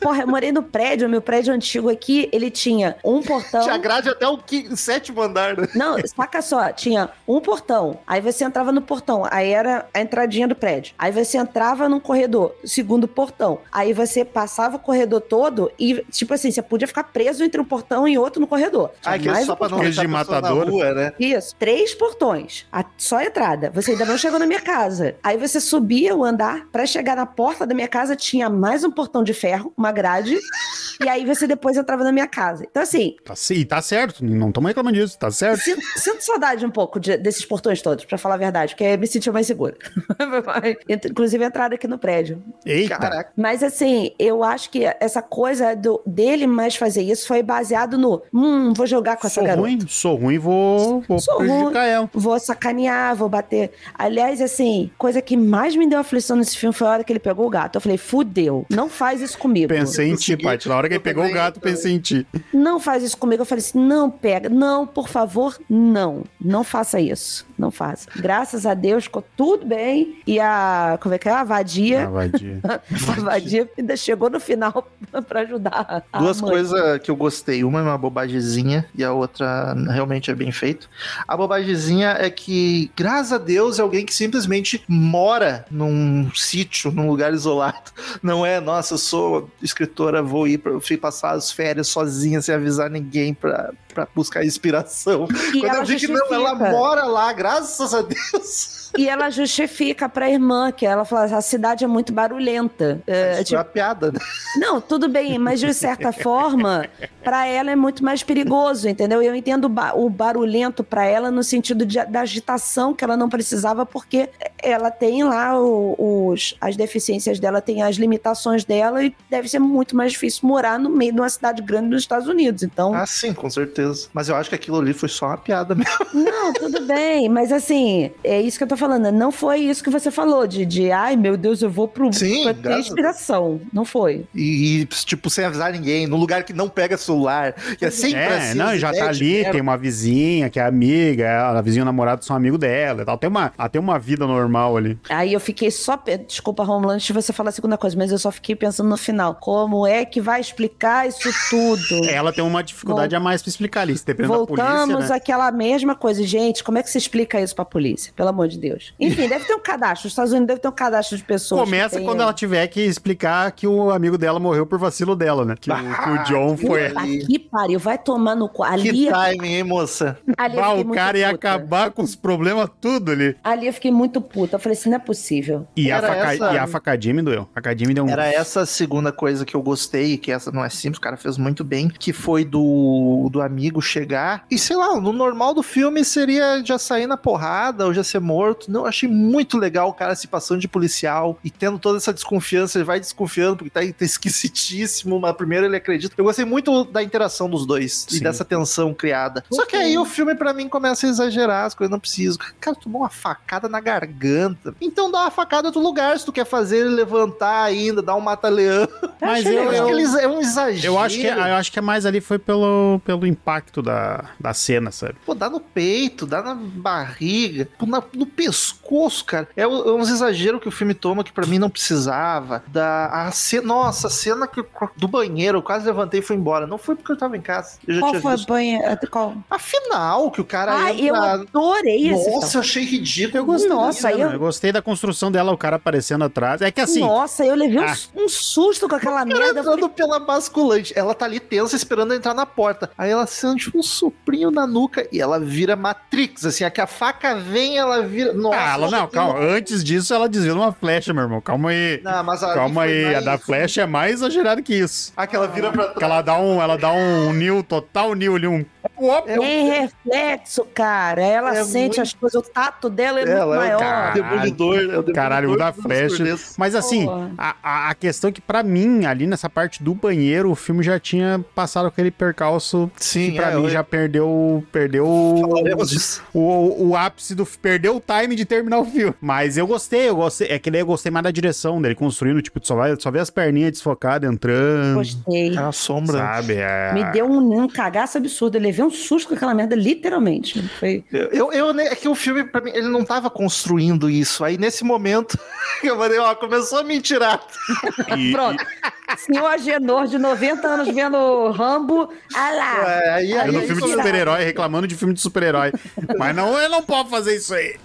Porra, eu morei no prédio, meu prédio antigo aqui, ele tinha um portão. Tinha grade até o qui- sétimo andar, né? Não, saca só, tinha um portão. Aí você entrava no portão, aí era a entradinha do prédio. Aí você entrava num corredor, segundo portão. Aí você passava o corredor todo e, tipo assim, você podia ficar preso entre um portão e outro no corredor. Ah, que é mais só um pra não de matador. rua, né? Isso, três portões. A- só a entrada. Você ainda não chegou na minha casa. Aí você subia o andar, pra chegar na porta da minha casa tinha mais um portão de ferro, uma grade, e aí você depois entrava na minha casa. Então, assim, Tá, e tá certo, não estamos reclamando disso, tá certo. Sinto, sinto saudade um pouco de- desses portões todos, pra falar a verdade, porque me sentia mais segura. Inclusive a entrada aqui no prédio. Eita. Caraca. Mas assim, eu acho que essa coisa do, dele mais fazer isso foi baseado no hum, vou jogar com essa Sou garota. ruim, sou ruim, vou, vou Sou prejudicar ela. Vou sacanear, vou bater. Aliás, assim, coisa que mais me deu aflição nesse filme foi a hora que ele pegou o gato. Eu falei, fudeu, não faz isso comigo. Pensei em ti, Paty. Na hora que ele pegou o gato, pensei em ti. Não faz isso comigo. Eu falei assim: não pega, não, por favor, não. Não faça isso. Não faça. Graças a Deus ficou tudo bem. E a. Como é que é? A vadia. Ah, vadia. a vadia ainda chegou no final pra ajudar. a Duas coisas que eu gostei. Uma é uma bobagemzinha e a outra realmente é bem feito. A bobagemzinha é que, graças a Deus, é alguém que simplesmente mora num sítio, num lugar isolado. Não é, nossa, eu sou escritora, vou ir pra, fui passar as férias sozinha, sem avisar ninguém pra, pra buscar inspiração. E Quando eu vi que não, ela justifica. mora lá, graças a Deus. E ela justifica pra irmã, que ela fala: a cidade é muito barulhenta. É, Isso tipo, é uma piada, né? Não, tudo bem, mas de certa forma, pra ela é muito mais perigoso, entendeu? Eu entendo o ba- o barulhento pra ela no sentido de- da agitação que ela não precisava, porque ela tem lá os, as deficiências dela, tem as limitações dela e deve ser muito mais difícil morar no meio de uma cidade grande nos Estados Unidos. Então, Ah, sim, com certeza. Mas eu acho que aquilo ali foi só uma piada mesmo. não, tudo bem, mas assim, é isso que eu tô falando. Não foi isso que você falou, de, de ai meu Deus, eu vou pro, Sim, pra ter inspiração. Não foi. E, e, tipo, sem avisar ninguém, num lugar que não pega celular, que é sempre É, assim. não, já tá ali, tem uma vizinha que é amiga, ela, a vizinha e o namorado são amigo dela e tal. Tem uma, ela tem uma vida normal ali. Aí eu fiquei só. Desculpa, Romulo, antes de você falar a segunda coisa, mas eu só fiquei pensando no final. Como é que vai explicar isso tudo? Ela tem uma dificuldade a mais pra explicar ali. Se dependendo da Voltamos polícia, né? àquela mesma coisa. Gente, como é que se explica isso pra polícia? Pelo amor de Deus. Enfim, deve ter um cadastro. Os Estados Unidos deve ter um cadastro de pessoas. Começa tenham- quando ela tiver que explicar que o amigo dela morreu por vacilo dela, né? Que, o, que o John foi. Puta que pariu, vai tomar no cu. Ali, Que timing, hein, moça? ali Bah, o cara ia puta. acabar com os problemas tudo ali. Ali eu fiquei muito puta. Eu falei assim, não é possível. E a, Era faca, essa- e a facadinha me doeu. A facadinha me deu um. Era essa a segunda coisa que eu gostei, que essa não é simples, o cara fez muito bem, que foi do, do amigo chegar. E sei lá, no normal do filme seria já sair na porrada ou já ser morto. Não, eu achei muito legal o cara se passando de policial e tendo toda essa desconfiança. Ele vai desconfiando porque tá, tá esquisitíssimo, mas primeiro ele acredita. Eu gostei muito da interação dos dois Sim. e dessa tensão criada. Só que aí o filme, pra mim, começa a exagerar as coisas, não preciso. Cara, tomou uma facada na garganta. Então dá uma facada em outro lugar se tu quer fazer ele levantar ainda, dar um mata-leão. Mas eu, Eu acho que eles é um exagero. eu acho que, eu acho que é mais ali foi pelo, pelo impacto da, da cena, sabe? Pô, dá no peito, dá na barriga, na- no pescoço, cara. É, é uns exageros que o filme toma que pra mim não precisava. Da, a cena, nossa, a cena que, do banheiro, eu quase levantei e fui embora. Não foi porque eu tava em casa. Eu já Qual tinha foi a visto. banha? Qual? Afinal, que o cara Ah, eu entra... adorei esse Nossa, filme. eu achei ridículo. Eu gostei. Nossa, eu- eu gostei da construção dela, o cara aparecendo atrás. É que assim, Nossa, eu levei um- Ah. um, susto com aquela Ela merda. Eu falei, entrando pela basculante. Ela tá ali tensa, esperando entrar na porta. Aí ela sente um soprinho na nuca e ela vira Matrix. Assim, a que a faca vem, ela vira. Nossa, ah, ela, não, calma. uma- Antes disso, ela desviou numa flecha, meu irmão. Calma aí. Não, mas a Calma aí. A mais- da flecha é mais exagerada que isso. Ah, que ela vira pra Que trás. ela dá um, ela dá um new, total new ali, um. É um- Tem reflexo, cara. Ela É sente muito- as coisas, o tato dela é Ela muito é o maior. cara. demolidor. É o demolidor Caralho, o da dos flecha. Mas assim, a, a, a questão é que pra mim, ali nessa parte do banheiro, o filme já tinha passado aquele percalço Sim, que pra é, mim eu- já perdeu, perdeu o, o, o ápice do. Perdeu o time de terminar o filme. Mas eu gostei, eu gostei. É que daí eu gostei mais da direção dele, construindo, tipo, só, vai, só vê as perninhas desfocadas entrando. Gostei. É a sombra. Sabe? É... Me deu um, um cagaço absurdo. Eu levei um susto com aquela merda, literalmente. Foi. Eu, eu, eu- é que o filme, pra mim, ele não tava construindo isso. Aí, nesse momento, eu falei, ó, começou a me tirar. E- Pronto. Senhor Agenor, de 90 anos, vendo Rambo. Ah lá. É, aí, aí, no aí filme de começou- super-herói, reclamando de filme de super-herói. Mas não, ele não pode fazer isso aí.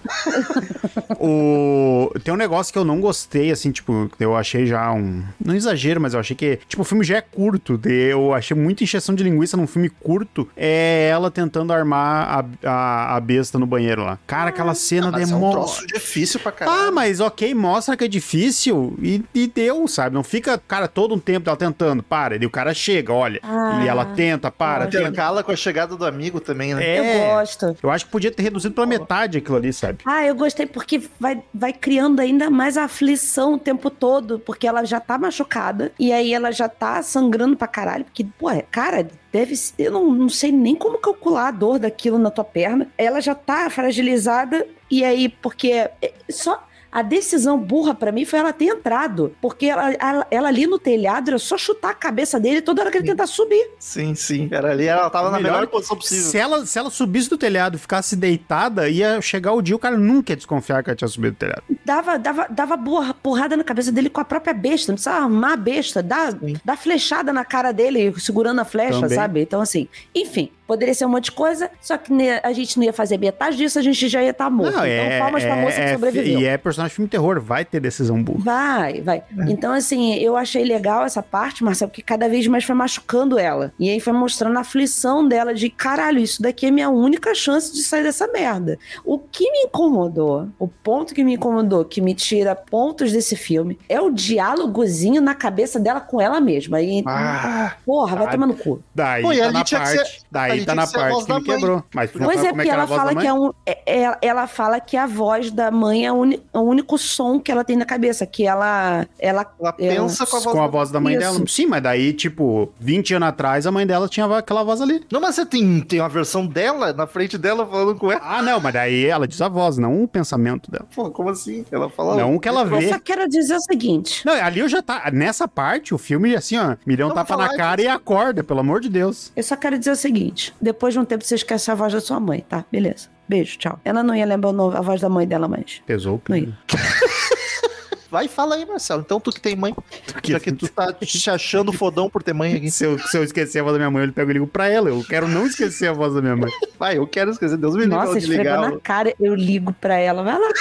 o... Tem um negócio que eu não gostei, assim, tipo, eu achei já um. Não exagero, mas eu achei que. Tipo, o filme já é curto. Eu achei muita encheção de linguiça num filme curto. É ela tentando armar a, a, a besta no banheiro lá. Cara, aquela cena Mas é um demora. troço difícil pra caralho. Ah, mas ok, mostra que é difícil e, e deu, sabe? Não fica, cara, todo um tempo ela tentando, para, e o cara chega, olha, Ah. e ela tenta, para, tenta. Intercala com a chegada do amigo também, né? É, Eu gosto. eu acho que podia ter reduzido pela metade aquilo ali, sabe? Ah, eu gostei porque vai, vai criando ainda mais aflição o tempo todo, porque ela já tá machucada e aí ela já tá sangrando pra caralho, porque, pô, é- cara, deve ser, eu não, não sei nem como calcular a dor daquilo na tua perna. Ela já tá fragilizada e aí, porque é, só a decisão burra pra mim foi ela ter entrado, porque ela, ela, ela ali no telhado era só chutar a cabeça dele toda hora que ele tentar subir. Sim, sim. Era ali, ela tava na Melhor- melhor posição possível. Se ela, se ela subisse do telhado e ficasse deitada, ia chegar o dia o cara nunca ia desconfiar que ela tinha subido do telhado. dava, dava, dava borra- porrada na cabeça dele com a própria besta. Não precisa armar a besta. Dá, Sim. dá flechada na cara dele, segurando a flecha, Também. sabe? Então, assim, enfim, poderia ser um monte de coisa, só que a gente não ia fazer metade disso, a gente já ia estar morto. Não, então, palmas pra moça que é, sobreviveu. E é personagem de filme terror, vai ter decisão burra. Vai, vai. Então, assim, eu achei legal essa parte, Marcelo, porque cada vez mais foi machucando ela. E aí foi mostrando a aflição dela de caralho, isso daqui é minha única chance de sair dessa merda. O que me incomodou, o ponto que me incomodou, que me tira pontos desse filme, é o diálogozinho na cabeça dela com ela mesma. Aí, Ah, porra, vai Ah, tomar no cu. Daí Pô, e tá na que parte, ser- daí ali tá na parte voz que mãe. quebrou. Mas tu não Pois sabe é, como porque que era ela fala mãe? que é um. é- é- ela fala que a voz da mãe é o, uni- o único som que ela tem na cabeça, que ela. ela ela pensa com a voz com a da- voz da mãe Isso. dela. Sim, mas daí, tipo, 20 anos atrás, a mãe dela tinha aquela voz ali. Não, mas você tem, tem uma versão dela na frente dela falando com ela. Ah, não, mas daí ela diz a voz, não o pensamento dela. Pô, como assim? Ela fala. Não o que ela Eu vê. só quero dizer o seguinte. Não, ali eu já tá. Nessa parte, o filme, assim, ó, um Vamos tapa na cara e acorda, pelo amor de Deus. Eu só quero dizer o seguinte: depois de um tempo você esquece a voz da sua mãe, tá? Beleza. Beijo, tchau. Ela não ia lembrar a voz da mãe dela mais. Pesou. Não ia. Vai, fala aí, Marcelo. Então tu que tem mãe. que- Já que tu tá te achando fodão por ter mãe aqui. Se eu, se eu esquecer a voz da minha mãe, eu pego e ligo pra ela. Eu quero não esquecer a voz da minha mãe. Vai, eu quero esquecer. Deus me livre Nossa, esfregou na cara, eu ligo pra ela. Vai lá.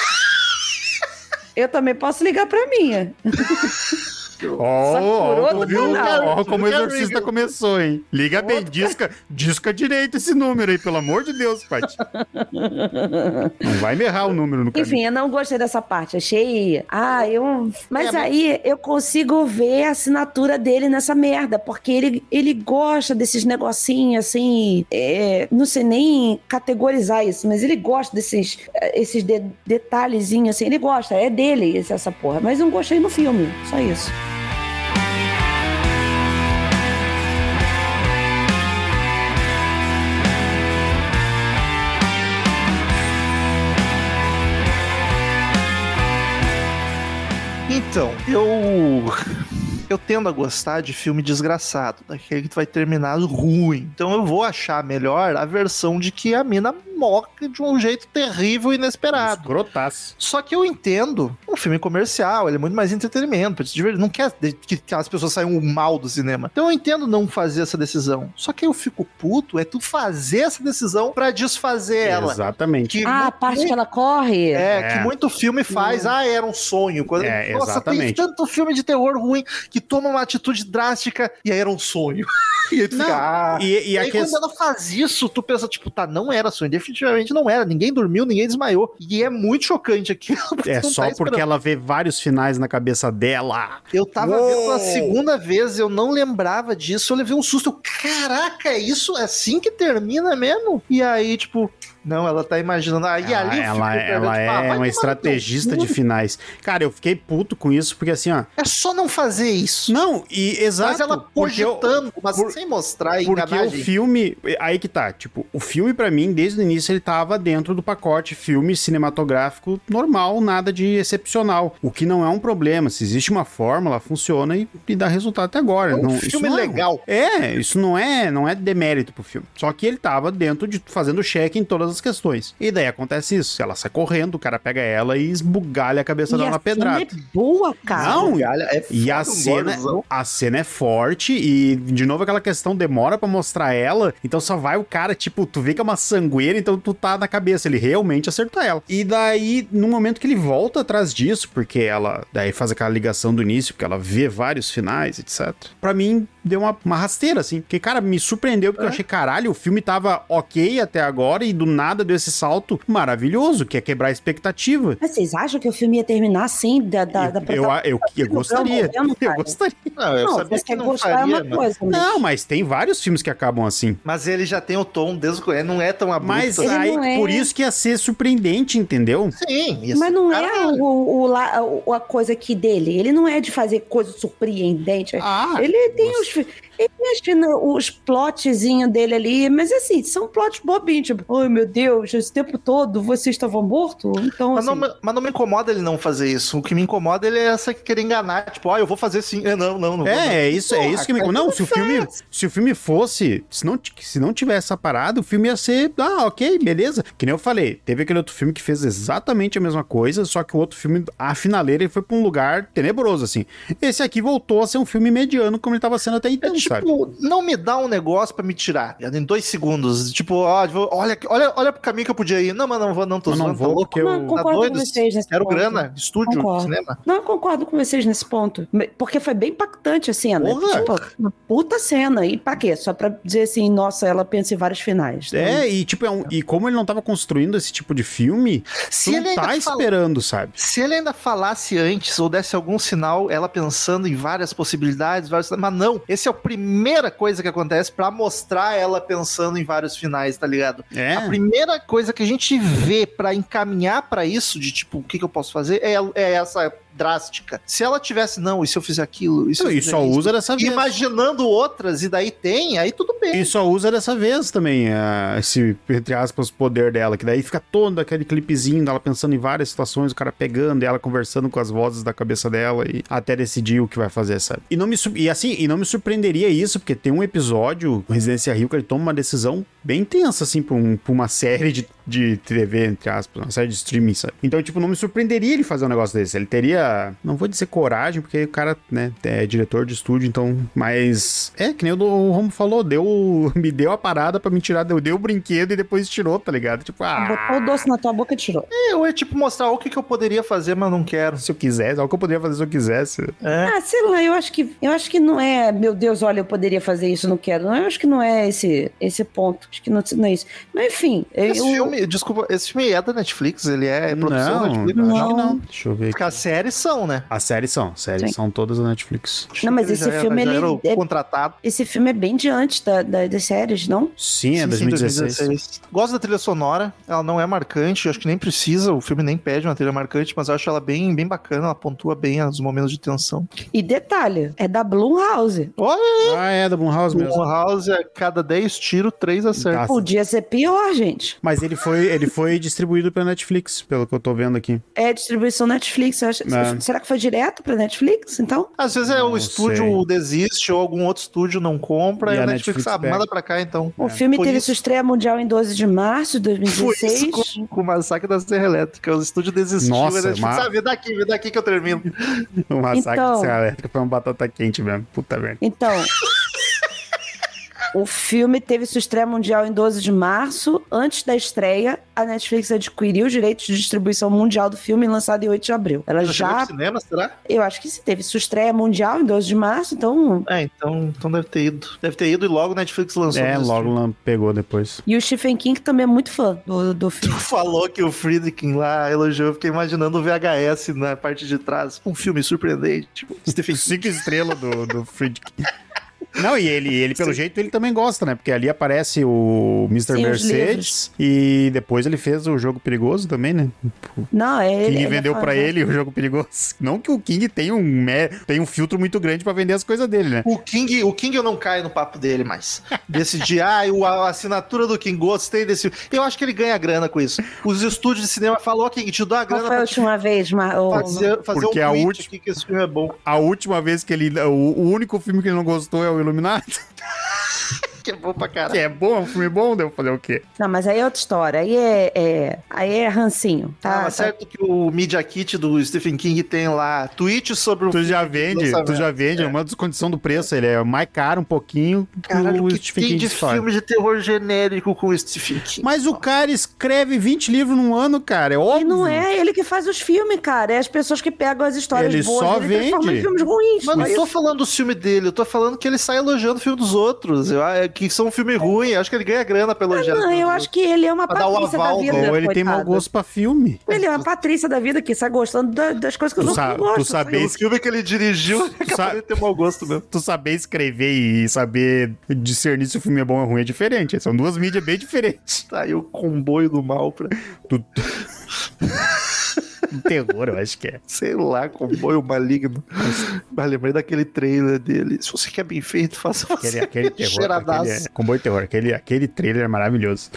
Eu também posso ligar pra minha. Ó, Saturou ó, do viu? canal. Ó, como o exorcista começou, hein? Liga bem, disca, disca direito esse número aí, pelo amor de Deus, Paty. Não vai me errar o número no caminho. Enfim, eu não gostei dessa parte. Achei. Ah, eu. Mas É, mas- aí eu consigo ver a assinatura dele nessa merda. Porque ele, ele gosta desses negocinhos assim. é, não sei nem categorizar isso, mas ele gosta desses eh, esses de- detalhezinhos assim. Ele gosta, é dele essa porra. Mas eu não gostei no filme. Só isso. Então, eu. Eu tendo a gostar de filme desgraçado, daquele que vai terminar ruim. Então eu vou achar melhor a versão de que a mina morre de um jeito terrível e inesperado. Escrotaço. Só que eu entendo, um filme comercial, ele é muito mais entretenimento, pra te divertir. não quer de- que, as pessoas saiam mal do cinema. Então eu entendo não fazer essa decisão. Só que eu fico puto é tu fazer essa decisão pra desfazer ela. Exatamente. Que Ah, a muito- parte que ela corre. É, É. que muito filme faz, ah, era um sonho. Quando, É, Nossa, exatamente. tem tanto filme de terror ruim que toma uma atitude drástica e aí era um sonho. e aí tu Não, fica, ah. E, e E a aí, quando ela faz isso, tu pensa, tipo, tá, não era sonho. Definitivamente não era. Ninguém dormiu, ninguém desmaiou. E é muito chocante aquilo. É só tá porque ela vê vários finais na cabeça dela. Eu tava Uou! vendo pela segunda vez, eu não lembrava disso. Eu levei um susto. Eu, Caraca, é isso? É assim que termina mesmo? E aí, tipo, não, ela tá imaginando. Aí ela ali o filme ela, ela tipo, ah, é tomar uma estrategista de finais. Cara, eu fiquei puto com isso, porque assim, ó. É só não fazer isso. Não, e exato. Mas ela porque eu- mas por- sem mostrar Porque o enganagem. filme. Aí que tá, tipo, o filme pra mim, desde o início, ele tava dentro do pacote filme cinematográfico normal, nada de excepcional. O que não é um problema. Se existe uma fórmula, funciona e, e dá resultado até agora. É um não, filme não é- legal. É, isso não é, não é demérito pro filme. Só que ele tava dentro de fazendo cheque em todas as questões. E daí acontece isso. Ela sai correndo, o cara pega ela e esbugalha a cabeça E dela a na pedrada. cena é boa, cara. Não, é E a cena, gordzão. a cena é forte e, de novo, aquela questão demora pra mostrar ela, então só vai o cara, tipo, tu vê que é uma sangueira, então tu tá na cabeça, ele realmente acertou ela. E daí, no momento que ele volta atrás disso, porque ela daí faz aquela ligação do início, porque ela vê vários finais, etc. Pra mim, deu uma, uma rasteira, assim. Porque, cara, me surpreendeu, porque eu achei, caralho, o filme tava ok até agora e do nada deu esse salto maravilhoso, que é quebrar a expectativa. Mas vocês acham que o filme ia terminar assim, da, da, da eu, eu, eu, eu gostaria. Eu gostaria. Não, eu Não, sabia que é faria, uma mas... coisa. mas- Não, mas tem vários filmes que acabam assim. mas ele já tem o tom desde o... Não é tão abrupto. Mas Ele aí, não é- por isso que ia ser surpreendente, entendeu? Sim, isso. Mas não é Caralho. o, o, la- o- a coisa aqui dele. Ele não é de fazer coisa surpreendente. Ah, ele tem os. Fina- os plotzinhos dele ali, mas assim, são plots bobinhos. Tipo, ai meu Deus, esse tempo todo você estava morto? Então, Mas, assim, não, me- mas não me incomoda ele não fazer isso. O que me incomoda ele é essa que querer enganar. Tipo, ah, eu vou fazer sim. É, não, não, não. vou, não. É, é isso, é isso que me cara, Não, se o filme, se o filme fosse, se não, se não tivesse essa parada, o filme ia ser, ah, ok, beleza. Que nem eu falei, teve aquele outro filme que fez exatamente a mesma coisa, só que o outro filme, a finaleira, ele foi pra um lugar tenebroso, assim. Esse aqui voltou a ser um filme mediano, como ele tava sendo até É então, sabe? tipo, não me dá um negócio pra me tirar. Em dois segundos. Tipo, ó, olha, olha, olha pro caminho que eu podia ir. Não, mas não vou, não tô Eu não zoando, tá vou louco? Não, eu... Tá concordo doido? com vocês nesse Quero ponto. grana, estúdio, Concordo. cinema. Não, eu concordo com vocês nesse ponto. Porque foi bem impactante a cena. Porra! Tipo, uma puta cena. E pra quê? Só pra dizer assim, nossa, ela pensa em vários finais. É, e tipo, é um- e como ele não tava construindo esse tipo de filme, Se tu ele não tá fala- esperando, sabe? Se ele ainda falasse antes ou desse algum sinal, ela pensando em várias possibilidades, vários... mas não, esse é a primeira coisa que acontece pra mostrar ela pensando em vários finais, tá ligado? É. A primeira coisa que a gente vê pra encaminhar pra isso, de tipo, o que, que eu posso fazer, é, é essa drástica. Se ela tivesse, não, e se eu fizer aquilo? E, se eu E só isso? usa dessa vez. Imaginando outras, e daí tem, aí tudo bem. E só usa dessa vez também, ah, esse, entre aspas, poder dela, que daí fica todo aquele clipezinho dela pensando em várias situações, o cara pegando e ela conversando com as vozes da cabeça dela e até decidir o que vai fazer, sabe? E não me e assim, e não me surpreenderia isso, porque tem um episódio, Residência Rio, que ele toma uma decisão bem tensa, assim, pra, um- pra uma série de, de TV, entre aspas, uma série de streaming, sabe? Então, tipo, não me surpreenderia ele fazer um negócio desse. Ele teria, não vou dizer coragem, porque o cara, né, é diretor de estúdio, então, mas é que nem o, Romo falou, deu, me deu a parada pra me tirar, deu, deu o brinquedo e depois tirou, tá ligado? Tipo, ah, Botou o doce na tua boca e tirou. Eu é tipo mostrar o que, que eu poderia fazer, mas não quero. se eu quisesse, é o que eu poderia fazer se eu quisesse. É. Ah, sei lá, eu acho que eu acho que não é, meu Deus, olha, eu poderia fazer isso, não quero. Não, eu acho que não é esse esse ponto. Acho que não, não é isso. Mas enfim, Esse eu, filme, desculpa, esse filme é da Netflix, ele é produção da Não, Netflix. acho Não. que não. Deixa eu ver Porque aqui. as séries são, né? As séries são, séries Sim. são todas da Netflix. Não, mas esse já filme, já ele era é- contratado. esse filme é bem diante da, da- das séries, não? Sim, é Sim, sim, 2016. Gosto da trilha sonora, ela não é marcante, acho que nem precisa, o filme nem pede uma trilha marcante, mas eu acho ela bem, bem bacana, ela pontua bem os momentos de tensão. E detalhe, é da Blumhouse. Olha, Ah, é da Blumhouse mesmo. o House, a cada 10 tiros, 3 acertos. Podia ser pior, gente. Mas ele foi, ele foi distribuído pela Netflix, pelo que eu tô vendo aqui. É distribuição Netflix. eu acho- É. Será que foi direto pra Netflix, então? Às vezes é o Não estúdio sei. desiste ou algum outro estúdio não compra E e, a Netflix, Netflix ah, manda pra cá então. O filme Foi teve isso. sua estreia mundial em 12 de março de Foi 2016. isso com, com o massacre da Serra Elétrica. O estúdio desistiu. Nossa, Netflix, mas- ah, vem daqui, vem daqui que eu termino. O massacre Então- de Serra Elétrica foi uma batata quente mesmo. Puta merda. Então. O filme teve sua estreia mundial em 12 de março. Antes da estreia, a Netflix adquiriu os direitos de distribuição mundial do filme lançado em 8 de abril. Ela Já chegou já. cinema, será? Eu acho que se teve sua estreia mundial em 12 de março, então. É, então, então deve ter ido. Deve ter ido e logo a Netflix lançou. É, logo lá pegou depois. E o Stephen King também é muito fã do, do filme. Tu falou que o Friedkin lá elogiou, eu fiquei imaginando o VHS na parte de trás. Um filme surpreendente. Tipo, Stephen King. Cinco estrelas do, do Friedkin. Não, e ele, ele pelo Sim. jeito, ele também gosta, né? Porque ali aparece o Mr. Sim, Mercedes e depois ele fez o Jogo Perigoso também, né? Não, é. King ele é vendeu pra né? ele o Jogo Perigoso. Não que o King tenha um, tenha um filtro muito grande pra vender as coisas dele, né? O King, o King eu não caio no papo dele mais. Desse de, ah, o- a assinatura do King, gostei desse. Eu acho que ele ganha grana com isso. Os estúdios de cinema falam, ó, King, te dou a Qual grana foi a te última vez, Mar... fazer, fazer Porque um a última- que esse filme é bom. A última vez que ele. O, o único filme que ele não gostou é o Iluminado. Que é bom pra Que caralho. é bom, é um filme bom, deu fazer o quê? Não, mas aí é outra história. Aí é. é- Aí é rancinho, Ah, tá? mas Tá- certo que o Media Kit do Stephen King tem lá tweet sobre o Tu já vende, tu já vende, é uma descondição do preço. Ele é mais caro um pouquinho que Caralho, o o que Stephen tem King de faz. filme de terror genérico com o Stephen King? Mas o cara escreve 20 livros num ano, cara. É óbvio. E não é ele que faz os filmes, cara. É as pessoas que pegam as histórias Ele boas só e vende. em filmes ruins. Mas não Mas tô falando do filme dele, eu tô falando que ele sai elogiando o filme dos outros. Eu, é, que são um filme ruim. Acho que ele ganha grana pelo elogiar. Não, eu acho que ele é uma Pra dar o patrícia da vida. Ou ele tem mau coitado. gosto pra filme. Ele é uma patrícia da vida que sai gostando da- das coisas que Tu eu sa- não gosto. tu sabe- O filme que ele dirigiu sabe- de ter mau gosto mesmo. Tu saber escrever e saber discernir se o filme é bom ou ruim é diferente. São duas mídias bem diferentes. Tá aí o comboio do mal pra, Tu... Um terror, eu acho que é. sei lá, comboio maligno. Mas lembrei daquele trailer dele. Se você quer bem feito, faça Aquele, você. aquele terror. Cheiradaço. Aquele, é, comboio terror. Aquele, aquele trailer é maravilhoso.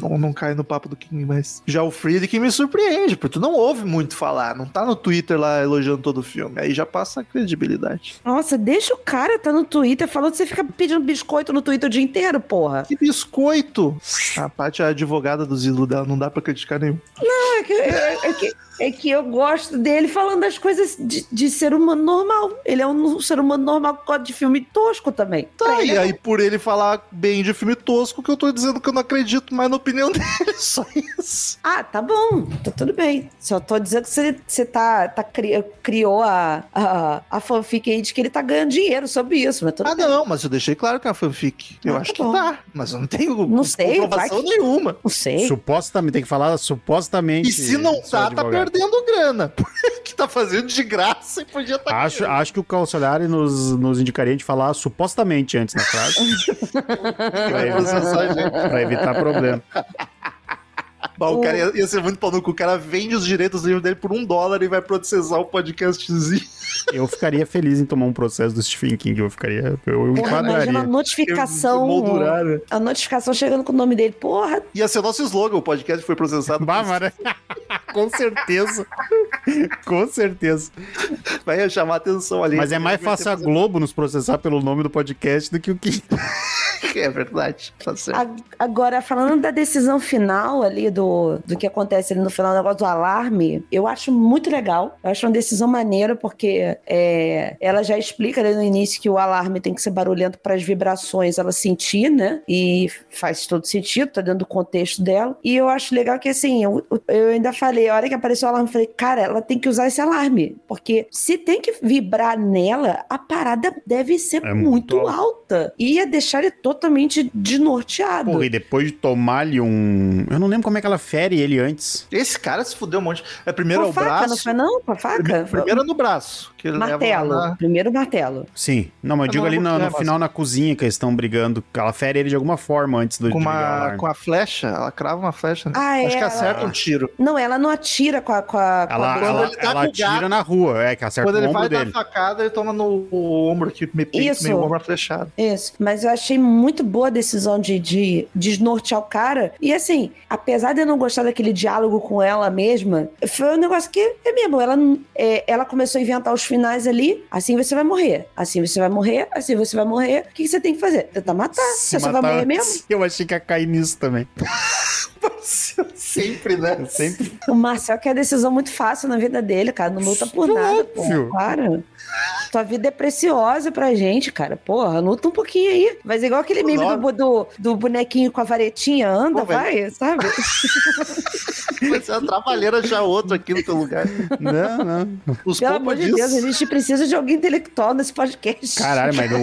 Não, não cai no papo do King, mas. Já o Friedkin me surpreende, porque tu não ouve muito falar. Não tá no Twitter lá elogiando todo o filme. Aí já passa a credibilidade. Nossa, deixa o cara tá no Twitter falando que você fica pedindo biscoito no Twitter o dia inteiro, porra. Que biscoito! A Paty é a advogada do Zilo dela, não dá pra criticar nenhum. É que, é- é que- é que eu gosto dele falando das coisas de, de ser humano normal. Ele é um ser humano normal que gosta de filme tosco também. Tá, e é aí por ele falar bem de filme tosco, que eu tô dizendo que eu não acredito mais na opinião dele. Só isso. Ah, tá bom, tá tudo bem. Só tô dizendo que você, você tá, tá cri- criou a, a, a fanfic aí de que ele tá ganhando dinheiro sobre isso, mas tudo Ah, bem. não, mas eu deixei claro que é uma fanfic. Eu Ah, acho tá que bom. tá, mas eu não tenho Não sei, comprovação vai que- nenhuma. Não sei. Supostamente, tem que falar supostamente. E se não tá, tá advogado. Perdendo grana. que tá fazendo de graça e podia estar. Tá Acho, acho que o Calçolari nos, nos indicaria de falar supostamente antes na frase, vai processar a gente. pra evitar problema. Bah, o cara ia, ia ser muito pau no cu. O cara vende os direitos do livro dele por um dólar e vai processar o podcastzinho. Eu ficaria feliz em tomar um processo do Stephen King. Eu ficaria. Eu Porra, imagina a enquadraria. notificação. Né? A notificação chegando com o nome dele. Porra, Ia ser nosso slogan, o podcast foi processado. Bah. Com certeza. Com certeza. Vai chamar atenção ali. Mas é mais fácil a Globo nos processar pelo nome do podcast do que o King. É verdade. Tá certo. A- Agora, falando da decisão final ali, do, do que acontece ali no final do negócio do alarme, eu acho muito legal. Eu acho uma decisão maneira, porque é, ela já explica ali no início que o alarme tem que ser barulhento para as vibrações ela sentir, né? E faz todo sentido, tá dentro do contexto dela. E eu acho legal que, assim, eu, eu ainda falei, a hora que apareceu o alarme, eu falei, cara, ela tem que usar esse alarme. Porque se tem que vibrar nela, a parada deve ser É muito muito alta. E ia deixar ele totalmente desnorteado. Porra, e depois de tomar-lhe um. Eu não lembro como é que ela fere ele antes. Esse cara se fudeu um monte. É primeiro Com é o faca, braço. não foi não? Com a faca? Primeiro é no braço. Que ele martelo. na- Primeiro martelo. Sim. Não, mas eu Eu digo não ali no, no é, final na cozinha que eles estão brigando. Ela fere ele de alguma forma antes do com, uma, com a flecha. Ela crava uma flecha. né? Ah, Acho é, que acerta ela- um tiro. Não, ela não atira com a. Com a, com a Ela, Quando ela, ele tá ela atira gato- na rua, é, que acerta Quando o ele ombro vai dele. dar facada, ele toma no ombro aqui, meio, Isso. meio ombro flechado. Isso, mas eu achei muito muito boa a decisão de, de desnortear o cara. E assim, apesar de eu não gostar daquele diálogo com ela mesma, foi um negócio que é mesmo. Ela, é, ela começou a inventar os finais ali. Assim você vai morrer. Assim você vai morrer. Assim você vai morrer. O que, que você tem que fazer? Tentar matar. Se você vai matar morrer antes. mesmo. Eu achei que ia cair nisso também. Sempre, né? Sempre. O Marcel quer decisão muito fácil na vida dele, cara. Não luta por nada, pô. Para. Tua vida é preciosa pra gente, cara. Porra, luta um pouquinho aí. Mas igual aquele meme do, do, do bonequinho com a varetinha, anda, Pô, vai, sabe? Você é uma trabalheira já outro aqui no teu lugar. Não, não. Os Pelo poucos amor de. Deus, a gente precisa de alguém intelectual nesse podcast. Caralho, mas, do,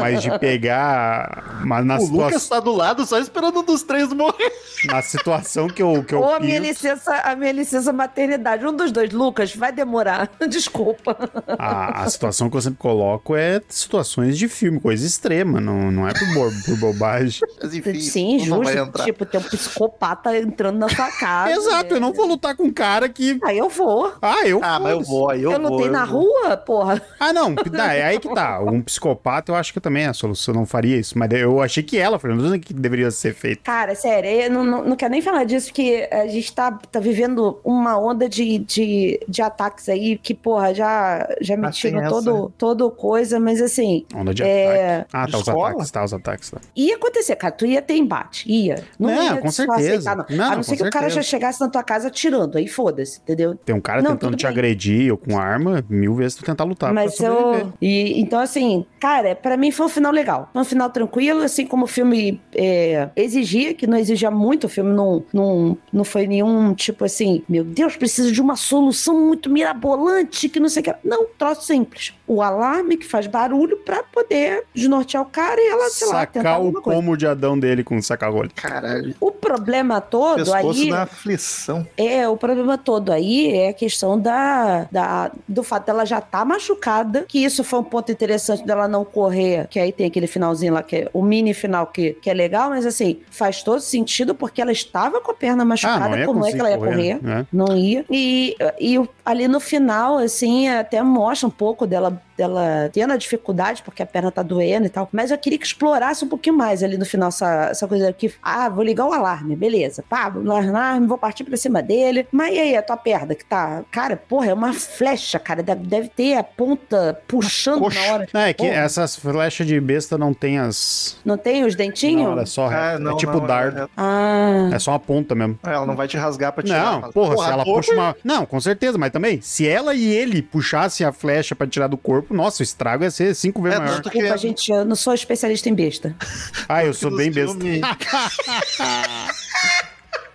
mas de pegar. Mas na, O situa- Lucas tá do lado só esperando um dos três morrer. Na situação que eu, que eu Ou a minha, licença, a minha licença maternidade. Um dos dois, Lucas, vai demorar. Desculpa. a, a situação que eu sempre coloco é situações de filme, coisa extrema, não, não é por, bo- por bobagem. Mas enfim, Sim, justo. Tipo, tem um psicopata entrando na sua casa. Exato, eu não vou lutar com um cara que. Aí eu vou. Ah, eu. Ah, mas eu vou, aí eu, Eu, vou. lutei na vou. rua, porra. Ah, não, é aí que tá. Um psicopata, eu acho que também é a solução, não faria isso. Mas eu achei que ela, foi não que deveria ser feito. Cara, sério, não, não, não quero nem falar disso, porque a gente tá, tá vivendo uma onda de, de, de ataques aí que, porra, já, já me Mas tem tirou todo, todo coisa, mas assim, Onda de É, ataque. Ah, tá, os ataques, tá, os ataques. Tá. ia acontecer, cara, tu ia ter embate, ia. Não, Não, ia com certeza. aceitar, não. Não, a não ser que o cara já certeza. chegasse na tua casa atirando, aí foda-se, entendeu? Tem um cara Não, tentando te bem. agredir ou com arma, mil vezes tu tentar lutar Mas eu. E, então, assim, cara, pra mim foi um final legal. Foi um final tranquilo, assim como o filme é, exigia, que não exigia muito, o filme não, não, não foi nenhum tipo assim, meu Deus, precisa de uma solução muito mirabolante, que não sei o que. Não, troço simples. O alarme que faz barulho pra poder desnortear o cara e ela, sei lá, tentar Sacar o alguma coisa. pomo de Adão dele com o saca-rolho. Caralho. O problema todo Pescoço aí. na aflição. É, o problema todo aí é a questão da, da, do fato dela já tá machucada, que isso foi um ponto interessante dela não correr, que aí tem aquele finalzinho lá, que é o mini final que, que é legal, mas assim, faz todo sentido porque ela estava com a perna Ah, machucada, ia como é que ela ia correr? né? Não ia. E, e o- ali no final, assim, até mostra um pouco dela, dela tendo a dificuldade, porque a perna tá doendo e tal. Mas eu queria que explorasse um pouquinho mais ali no final essa, essa coisa que, ah, vou ligar o alarme, beleza. Pá, vou ligar o alarme, vou partir pra cima dele. Mas e aí, a tua perna que tá. Cara, porra, é uma flecha, cara. Deve, deve ter a ponta puxando coxa. na hora. Não, é que Porra. essas flechas de besta não tem as. Não tem os Não, dentinhos? ela é só reta. Ah, não, é tipo não, dardo. é- Ah. É só uma ponta mesmo. Ela não vai te rasgar pra tirar. Não, porra, se ela porra, puxa uma. Não, com certeza, mas também, se ela e ele puxassem a flecha pra tirar do corpo, nossa, o estrago ia ser cinco vezes É, maior. Desculpa, gente, eu não sou especialista em besta. Ah, eu sou bem besta.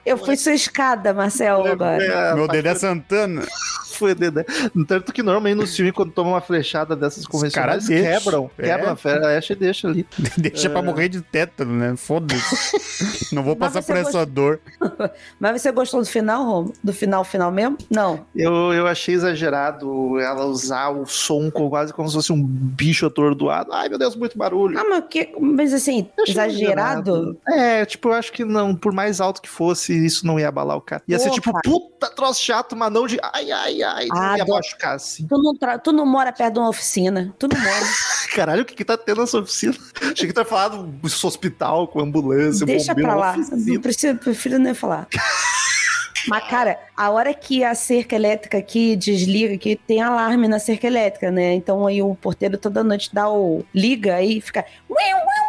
Eu fui sua escada, Marcel, agora. É, Meu dedo é Santana. Foi Dedé. Tanto que normalmente nos filmes, quando toma uma flechada dessas convencionais, caras quebram. É. Quebram a flecha e deixa ali. Deixa pra morrer de tétano, né? Foda-se. Não vou passar por essa gosta- dor. Mas você gostou do final, Romo? Do final, final mesmo? Não. Eu, eu achei exagerado ela usar o som quase como se fosse um bicho atordoado. Ai, meu Deus, muito barulho. Ah, mas, que, mas assim, achei exagerado? É, tipo, eu acho que não, por mais alto que fosse, isso não ia abalar o cara. Ia ser Pô, tipo, cara. puta troço chato, mas não de ai, ai, ai, não Ah, ia machucar assim. Tu não, tu não mora perto de uma oficina. Tu não mora. Caralho, o que que tá tendo nessa oficina? Achei que tá falando do hospital com ambulância, Deixa bombeiro, pra lá. Não precisa, prefiro nem falar. Mas, cara, a hora que a cerca elétrica aqui desliga, que tem alarme na cerca elétrica, né? Então aí o porteiro toda noite dá o. liga aí fica. Uiu, uiu.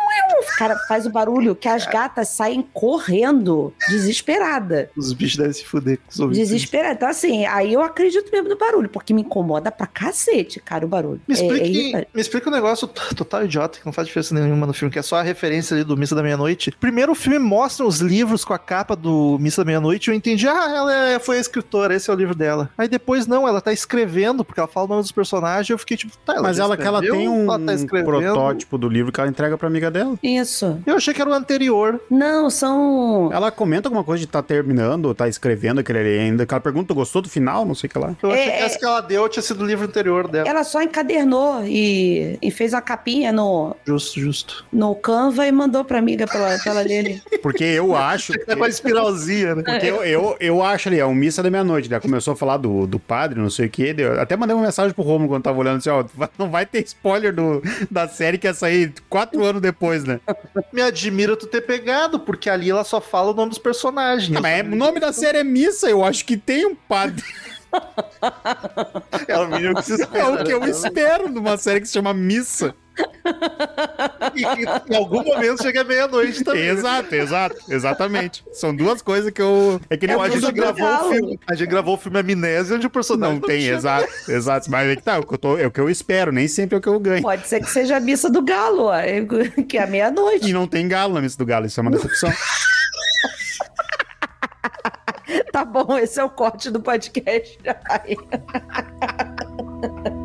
Cara, faz o barulho que as gatas saem correndo, desesperada. Os bichos devem se fuder com os ouvidos. Desesperada. Então, assim, aí eu acredito mesmo no barulho, porque me incomoda pra cacete, cara, o barulho. Me É- é explique, irritante. me explica um negócio total idiota, que não faz diferença nenhuma no filme, que é só a referência ali do Missa da Meia-Noite. Primeiro o filme mostra os livros com a capa do Missa da Meia-Noite e eu entendi, ah, ela é- foi a escritora, esse é o livro dela. Aí depois não, ela tá escrevendo, porque ela fala o nome dos personagens, eu fiquei tipo, tá, ela Mas ela que ela tem um Ela tá protótipo do livro que ela entrega pra amiga dela. Isso. Eu achei que era o anterior. Não, são. Ela comenta alguma coisa de tá terminando, tá escrevendo aquele ali ainda. Que ela pergunta, gostou do final? Não sei o que lá. Eu achei É, que essa que ela deu tinha sido o livro anterior dela. Ela só encadernou e, e fez uma capinha no, Justo, justo. no Canva e mandou pra amiga pela, pela ler. Porque eu acho. É com a espiralzinha, né? Porque eu, eu, eu acho ali, é um missa da meia-noite, né? Começou a falar do, do padre, não sei o quê. Eu até mandei uma mensagem pro Romulo quando tava olhando assim, ó, não vai ter spoiler do, da série que ia sair quatro anos depois, né? Me admira tu ter pegado, porque ali ela só fala o nome dos personagens. Mas é- o nome da série é Missa, eu acho que tem um padre. É o mínimo que se É espera. o que eu espero numa série que se chama Missa. E que em algum momento chega meia-noite também. né? Exato, exato, exatamente. São duas coisas que eu. É que nem Não, o a, gente gravou o filme, a gente gravou o filme Amnésia, onde o personagem Não tem, tinha- exato, exato. Mas é que tá, é o que eu, tô- é o que eu espero, nem sempre é o que eu ganho. Pode ser que seja a missa do galo, ó, que é a meia-noite. E não tem galo na missa do galo, isso é uma decepção. Tá bom, esse é o corte do podcast.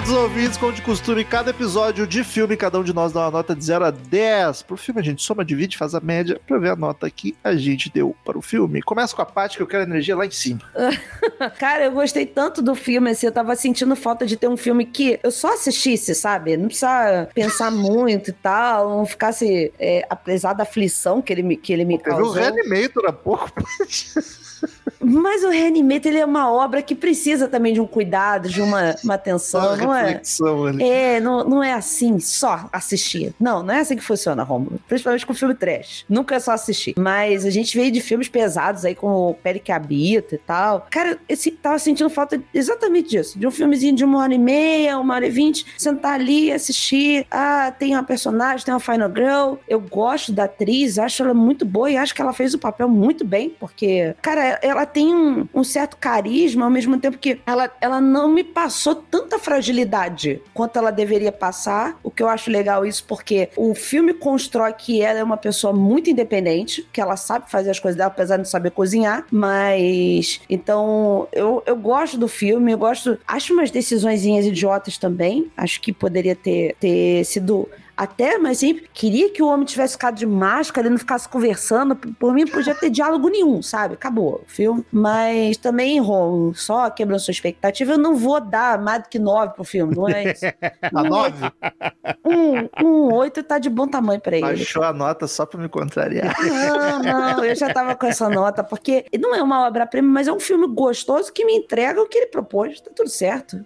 Queridos ouvintes, como de costume, cada episódio de filme, cada um de nós dá uma nota de 0 a 10. Pro filme a gente soma, divide, faz a média pra ver a nota que a gente deu para o filme. Começa com a parte que eu quero energia lá em cima. Cara, eu gostei tanto do filme, assim, eu tava sentindo falta de ter um filme que eu só assistisse, sabe? Não precisa pensar muito e tal, não ficasse, é, apesar da aflição que ele me, que ele me Teve o causou. Reanimator há pouco. Mas o Reanimator, ele é uma obra que precisa também de um cuidado, de uma, uma atenção, não é? ali. É, não, não é assim, só assistir. Não, não é assim que funciona, Romulo. Principalmente com filme trash. Nunca é só assistir. Mas a gente veio de filmes pesados aí, com o Pele que Habita e tal. Cara, eu tava sentindo falta exatamente disso. De um filmezinho de uma hora e meia, uma hora e vinte. Sentar ali e assistir. Ah, tem uma personagem, tem uma Final Girl. Eu gosto da atriz, acho ela muito boa e acho que ela fez o papel muito bem. Porque, cara, ela tem um, um certo carisma, ao mesmo tempo que ela, ela não me passou tanta fragilidade quanto ela deveria passar. O que eu acho legal isso, porque o filme constrói que ela é uma pessoa muito independente, que ela sabe fazer as coisas dela, apesar de não saber cozinhar. Mas. Então, eu, eu gosto do filme, eu gosto. Acho umas decisõezinhas idiotas também. Acho que poderia ter, ter sido. Até, mas sempre queria que o homem tivesse ficado de máscara, ele não ficasse conversando. Por mim, não podia ter diálogo nenhum, sabe? Acabou o filme. Mas também, Ron, só quebrando sua expectativa, eu não vou dar mais do que nove pro filme, não é isso? A 9? Um, um oito tá de bom tamanho pra ele. Baixou a nota só pra me contrariar. Não, não, eu já tava com essa nota, porque não é uma obra-prima, mas é um filme gostoso que me entrega o que ele propôs. Tá tudo certo.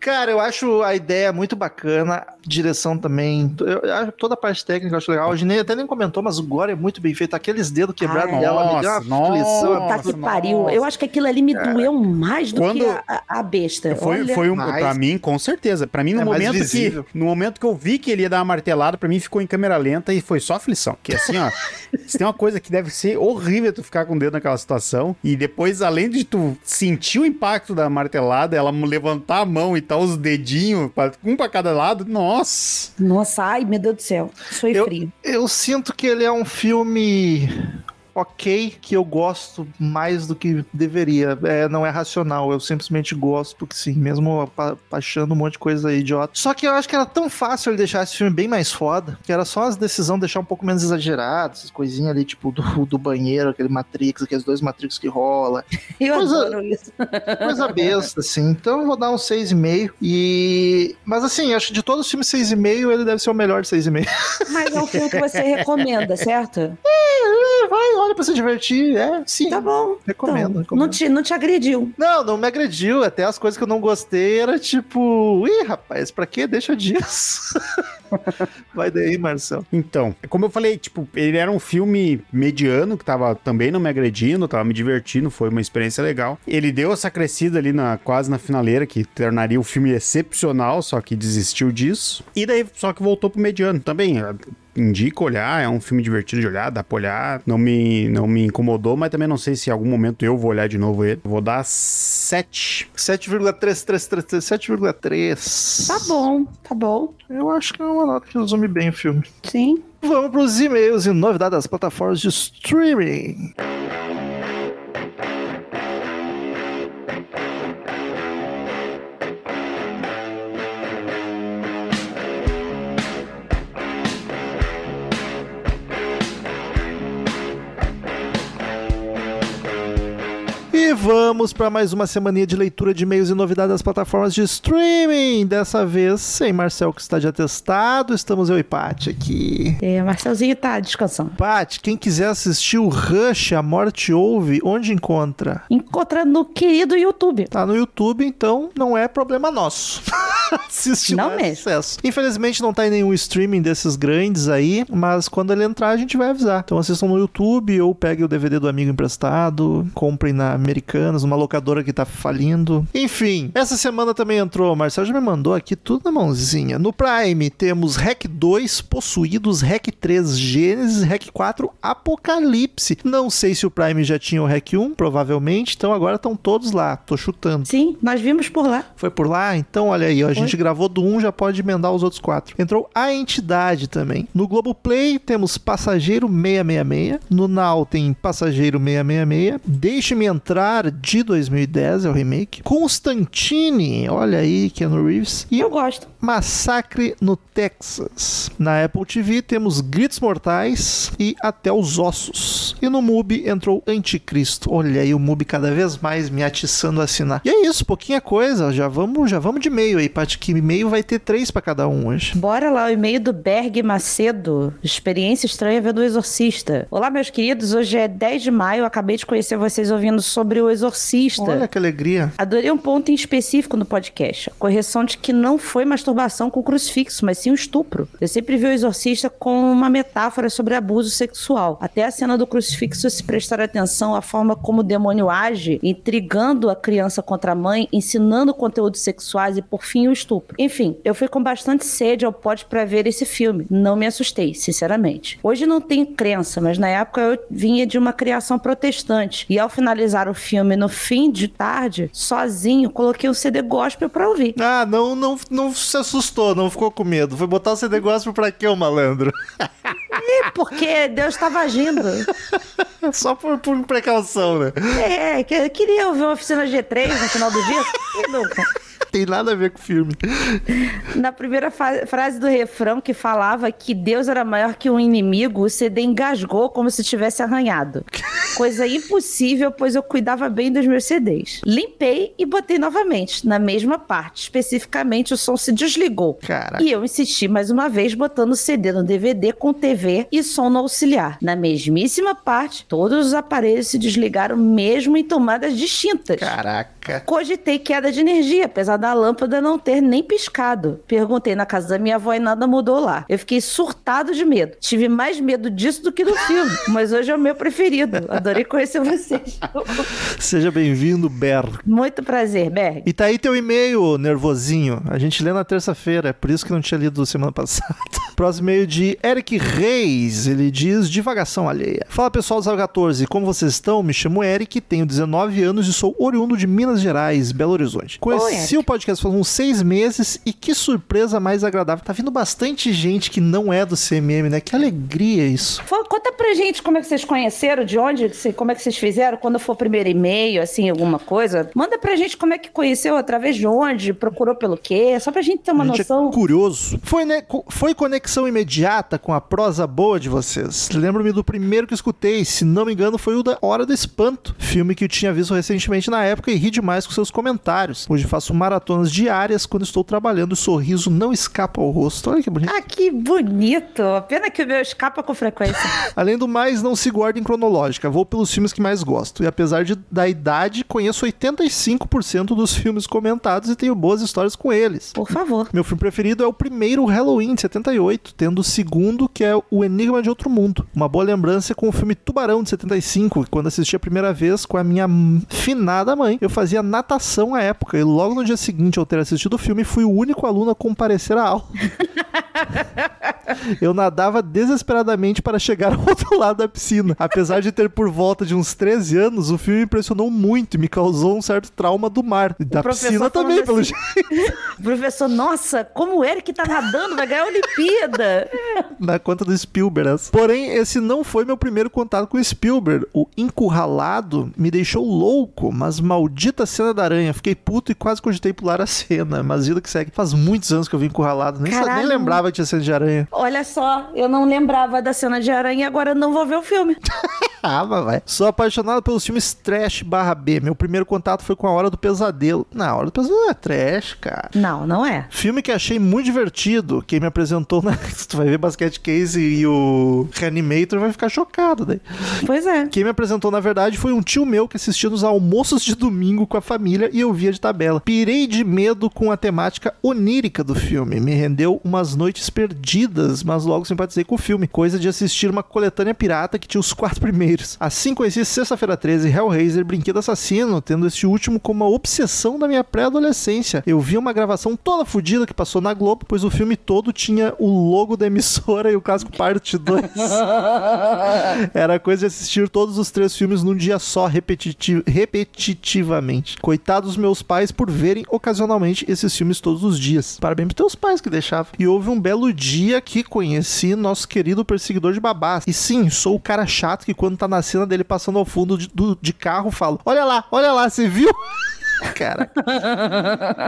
Cara, eu acho a ideia muito bacana, direção também. Eu, toda a parte técnica eu acho legal. A Ginei até nem comentou, mas o Gore é muito bem feito. Aqueles dedos quebrados Ah, dela me deu uma nossa, aflição. nossa. Tá que pariu. Eu acho que aquilo ali me doeu mais do Quando- que a, a- besta. Foi, Olha, foi um, mais- pra mim, com certeza. Pra mim, no É momento que no momento que eu vi que ele ia dar uma martelada, pra mim ficou em câmera lenta e foi só aflição. Que assim, ó, se tem uma coisa que deve ser horrível tu ficar com o dedo naquela situação e depois, além de tu sentir o impacto da martelada, ela levantar a mão e tal, os dedinhos, um pra cada lado, nossa. Nossa, ai, meu Deus do céu. Eu- frio. Eu sinto que ele é um filme ok, que eu gosto mais do que deveria. É, não é racional, eu simplesmente gosto, porque sim, mesmo achando um monte de coisa idiota. Só que eu acho que era tão fácil ele deixar esse filme bem mais foda, que era só as decisões deixar um pouco menos exageradas, essas coisinhas ali, tipo, do, do banheiro, aquele Matrix, aqueles dois Matrix que rola. Eu Coisa- adoro isso. Coisa besta, assim. Então eu vou dar um 6,5. E. Mas assim, acho que de todos os filmes 6,5, ele deve ser o melhor de 6,5. Mas é um filme que você recomenda, certo? É, vai, olha pra se divertir. É, sim. Tá bom. Recomendo, Então, recomendo. Não, te, não te agrediu. Não, não me agrediu. Até as coisas que eu não gostei era tipo, ih, rapaz, pra quê? Deixa disso. Vai daí, Marcelo. Então, como eu falei, tipo, ele era um filme mediano, que tava também não me agredindo, tava me divertindo, foi uma experiência legal. Ele deu essa crescida ali na, quase na finaleira, que tornaria o filme excepcional, só que desistiu disso. E daí, só que voltou pro mediano também. Indico olhar, é um filme divertido de olhar, dá pra olhar. Não me, não me incomodou, mas também não sei se em algum momento eu vou olhar de novo ele. Vou dar 7. 7,333, 7,3. Tá bom, tá bom. Eu acho que é uma nota que resume bem o filme. Sim. Vamos pros e-mails e novidades das plataformas de streaming. E vamos para mais uma semaninha de leitura de e-mails e novidades das plataformas de streaming. Dessa vez, sem Marcel que está de atestado, estamos eu e Paty aqui. É, Marcelzinho tá descansando. Paty, quem quiser assistir o Rush, A Morte Ouve, onde encontra? Encontra no querido YouTube. Tá no YouTube, então não é problema nosso. Assiste Não é mesmo. sucesso. Infelizmente não tá em nenhum streaming desses grandes aí, mas quando ele entrar a gente vai avisar. Então assistam no YouTube ou peguem o DVD do amigo emprestado, comprem na Americanas, uma locadora que tá falindo. Enfim, essa semana também entrou, o Marcelo já me mandou aqui tudo na mãozinha. No Prime temos Hack 2 Possuídos, Hack 3 Gênesis, Hack 4 Apocalipse. Não sei se o Prime já tinha o Hack 1, provavelmente, então agora estão todos lá, tô chutando. Sim, nós vimos por lá. Foi por lá? Então, olha aí, ó, a gente gravou do 1, já pode emendar os outros quatro. Entrou a entidade também. No Globoplay temos Passageiro 666. No Now tem Passageiro 666. Deixe-me entrar de 2010, é o remake. Constantine, olha aí, Keanu Reeves. E Eu gosto. Massacre no Texas. Na Apple TV temos Gritos Mortais e Até os Ossos. E no MUBI entrou Anticristo. Olha aí o MUBI cada vez mais me atiçando a assinar. E é isso, pouquinha coisa. Já vamos, já vamos de e-mail aí, Paty, que e-mail vai ter três pra cada um hoje. Bora lá, o e-mail do Berg Macedo. Experiência estranha vendo o Exorcista. Olá, meus queridos. Hoje é 10 de maio. Acabei de conhecer vocês ouvindo sobre o Exorcista. Olha que alegria. Adorei um ponto em específico no podcast. A correção de que não foi masturbação com crucifixo, mas sim um estupro. Eu sempre vi o exorcista como uma metáfora sobre abuso sexual. Até a cena do crucifixo, se prestar atenção à forma como o demônio age, intrigando a criança contra a mãe, ensinando conteúdos sexuais e, por fim, o estupro. Enfim, eu fui com bastante sede ao pod para ver esse filme. Não me assustei, sinceramente. Hoje não tenho crença, mas na época eu vinha de uma criação protestante. E ao finalizar o filme no fim de tarde, sozinho, coloquei um CD gospel pra ouvir. Ah, não, não, não se assustou, não ficou com medo. Foi botar o CD gospel pra quê, o malandro? É, porque Deus estava agindo. Só por, por precaução, né? É, eu queria ouvir uma oficina G3 no final do dia. Quem nunca? Tem nada a ver com o filme. Na primeira frase do refrão que falava que Deus era maior que um inimigo, o CD engasgou como se tivesse arranhado. Coisa impossível, pois eu cuidava bem dos meus CDs. Limpei e botei novamente, na mesma parte. Especificamente, o som se desligou. Caraca. E eu insisti mais uma vez, botando o CD no DVD com TV e som no auxiliar. Na mesmíssima parte, todos os aparelhos se desligaram mesmo em tomadas distintas. Caraca. Cogitei queda de energia, apesar da lâmpada não ter nem piscado. Perguntei na casa da minha avó e nada mudou lá. Eu fiquei surtado de medo. Tive mais medo disso do que do filme, mas hoje é o meu preferido. Adorei conhecer vocês. Seja bem-vindo, Berg. Muito prazer, Berg. E tá aí teu e-mail, nervosinho. A gente lê na terça-feira, é por isso que não tinha lido semana passada. Próximo e-mail de Eric Reis. Ele diz divagação alheia. Fala pessoal do 014, como vocês estão? Me chamo Eric, tenho 19 anos e sou oriundo de Minas Gerais, Belo Horizonte. Conheci. O podcast faz uns seis meses e que surpresa mais agradável. Tá vindo bastante gente que não é do CMM, né? Que alegria isso. Fala- Conta pra gente como é que vocês conheceram, de onde, como é que vocês fizeram, quando for o primeiro e-mail, assim, alguma coisa. Manda pra gente como é que conheceu, através de onde, procurou pelo quê, só pra gente ter uma gente noção. é curioso. Foi, né, foi conexão imediata com a prosa boa de vocês. Lembro-me do primeiro que escutei, se não me engano, foi o da Hora do Espanto, filme que eu tinha visto recentemente na época e ri demais com seus comentários. Hoje faço maratonas diárias quando estou trabalhando e o sorriso não escapa ao rosto. Olha que bonito. Ah, que bonito! Pena que o meu escapa com frequência. Além do mais, não sigo ordem cronológica, vou pelos filmes que mais gosto. E apesar de, da idade, conheço 85% dos filmes comentados e tenho boas histórias com eles. Por favor. Meu filme preferido é o primeiro Halloween de 78, tendo o segundo, que é O Enigma de Outro Mundo. Uma boa lembrança com o filme Tubarão de 75, que quando assisti a primeira vez com a minha finada mãe. Eu fazia natação à época e logo no dia seguinte ao ter assistido o filme fui o único aluno a comparecer à aula. Eu nadava desesperadamente para chegar ao outro lado da piscina. Apesar de ter por volta de uns 13 anos, o filme me impressionou muito e me causou um certo trauma do mar. E da piscina também, pelo assim, jeito. Professor, nossa, como o Eric tá nadando, vai ganhar a Olimpíada. Na conta do Spielberg. essa. Porém, esse não foi meu primeiro contato com o Spielberg. O Encurralado me deixou louco, mas maldita cena da aranha. Fiquei puto e quase cogitei pular a cena. Mas vida que segue. Faz muitos anos que eu vi Encurralado. Nem, nem lembrava que tinha cena de aranha. Olha só, eu não lembrava da cena de aranha e agora não vou ver o filme. Ah, mas vai. Sou apaixonado pelos filmes trash barra B. Meu primeiro contato foi com A Hora do Pesadelo. Na Hora do Pesadelo é trash, cara. Não, não é. Filme que achei muito divertido. Quem me apresentou na. tu vai ver Basket Case e o Reanimator vai ficar chocado daí. Pois é. Quem me apresentou, na verdade, foi um tio meu que assistia nos almoços de domingo com a família e eu via de tabela. Pirei de medo com a temática onírica do filme. Me rendeu umas noites perdidas, mas logo simpatizei com o filme. Coisa de assistir uma coletânea pirata que tinha os quatro primeiros. Assim conheci Sexta-feira 13, Hellraiser, Brinquedo Assassino, tendo este último como uma obsessão da minha pré-adolescência. Eu vi uma gravação toda fodida que passou na Globo, pois o filme todo tinha o logo da emissora e o clássico Parte 2. Era coisa de assistir todos os três filmes num dia só, repetiti- repetitivamente. Coitados meus pais por verem ocasionalmente esses filmes todos os dias. Parabéns pros teus pais que deixavam. E houve um belo dia que conheci nosso querido perseguidor de babás. E sim, sou o cara chato que quando tá na cena dele passando ao fundo de, do- de carro, falo: Olha lá, olha lá, você viu? Cara.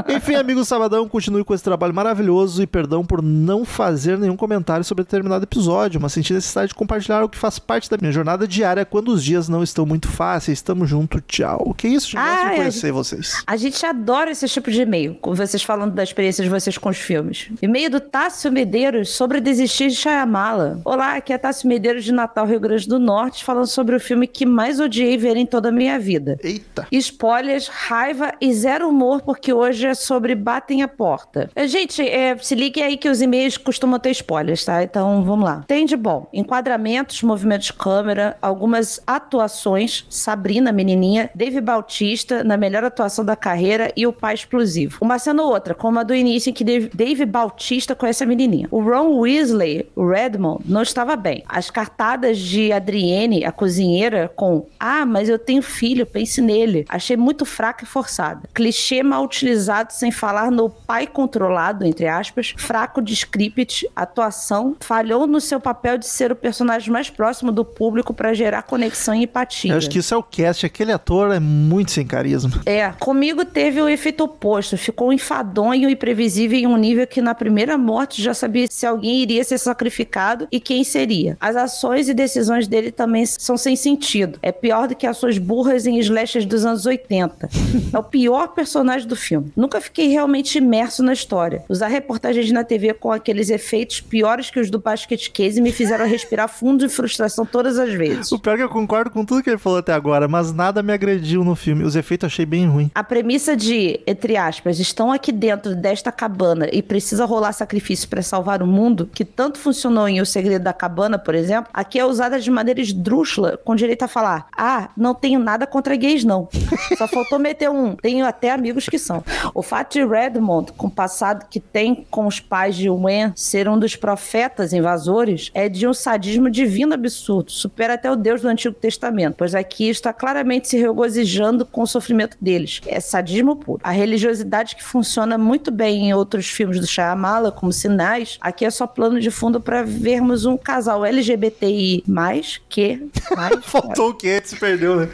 Enfim, amigos Sabadão, continue com esse trabalho maravilhoso e perdão por não fazer nenhum comentário sobre determinado episódio, mas senti necessidade de compartilhar o que faz parte da minha jornada diária quando os dias não estão muito fáceis. Tamo junto, tchau. Que isso, gente? Ah, de conhecer vocês. A gente adora esse tipo de e-mail, com vocês falando da experiência de vocês com os filmes. E-mail do Tássio Medeiros sobre desistir de Shyamala. Olá, aqui é Tássio Medeiros de Natal, Rio Grande do Norte, falando sobre o filme que mais odiei ver em toda a minha vida. Eita. Spoilers, raiva e zero humor, porque hoje é sobre Batem a Porta. Eh, Gente, eh, se ligue aí que os e-mails costumam ter spoilers, tá? Então vamos lá. Tem de bom: enquadramentos, movimentos de câmera, algumas atuações. Sabrina, menininha, Dave Bautista, na melhor atuação da carreira, e o pai explosivo. Uma cena ou outra, como a do início em que Dave, Dave Bautista conhece a menininha. O Ron Weasley, o Redmond, não estava bem. As cartadas de Adrienne, a cozinheira, com Ah, mas eu tenho filho, pense nele. Achei muito fraca e forçada. Clichê mal utilizado sem falar no pai controlado, entre aspas. Fraco de script, atuação. Falhou no seu papel de ser o personagem mais próximo do público para gerar conexão e empatia. Eu acho que isso é o cast. Aquele ator é muito sem carisma. É, comigo teve o efeito oposto. Ficou enfadonho e previsível em um nível que na primeira morte já sabia se alguém iria ser sacrificado e quem seria. As ações e decisões dele também são sem sentido. É pior do que ações burras em slashers dos anos 80. O pior personagem do filme. Nunca fiquei realmente imerso na história. Usar reportagens na TV com aqueles efeitos piores que os do Basket Case me fizeram respirar fundo de frustração todas as vezes. O pior é que eu concordo com tudo que ele falou até agora, mas nada me agrediu no filme. Os efeitos achei bem ruim. A premissa de, entre aspas, estão aqui dentro desta cabana e precisa rolar sacrifício para salvar o mundo, que tanto funcionou em O Segredo da Cabana, por exemplo, aqui é usada de maneira esdrúxula, com direito a falar: ah, não tenho nada contra gays, não. Só faltou meter um, tenho até amigos que são. O fato de Redmond, com o passado que tem com os pais de Wen, ser um dos profetas invasores, é de um sadismo divino absurdo, supera até o Deus do Antigo Testamento, pois aqui está claramente se regozijando com o sofrimento deles. É sadismo puro. A religiosidade que funciona muito bem em outros filmes do Shyamala, como Sinais, aqui é só plano de fundo para vermos um casal LGBTI+, que... Mais, Faltou o que? Se perdeu, né?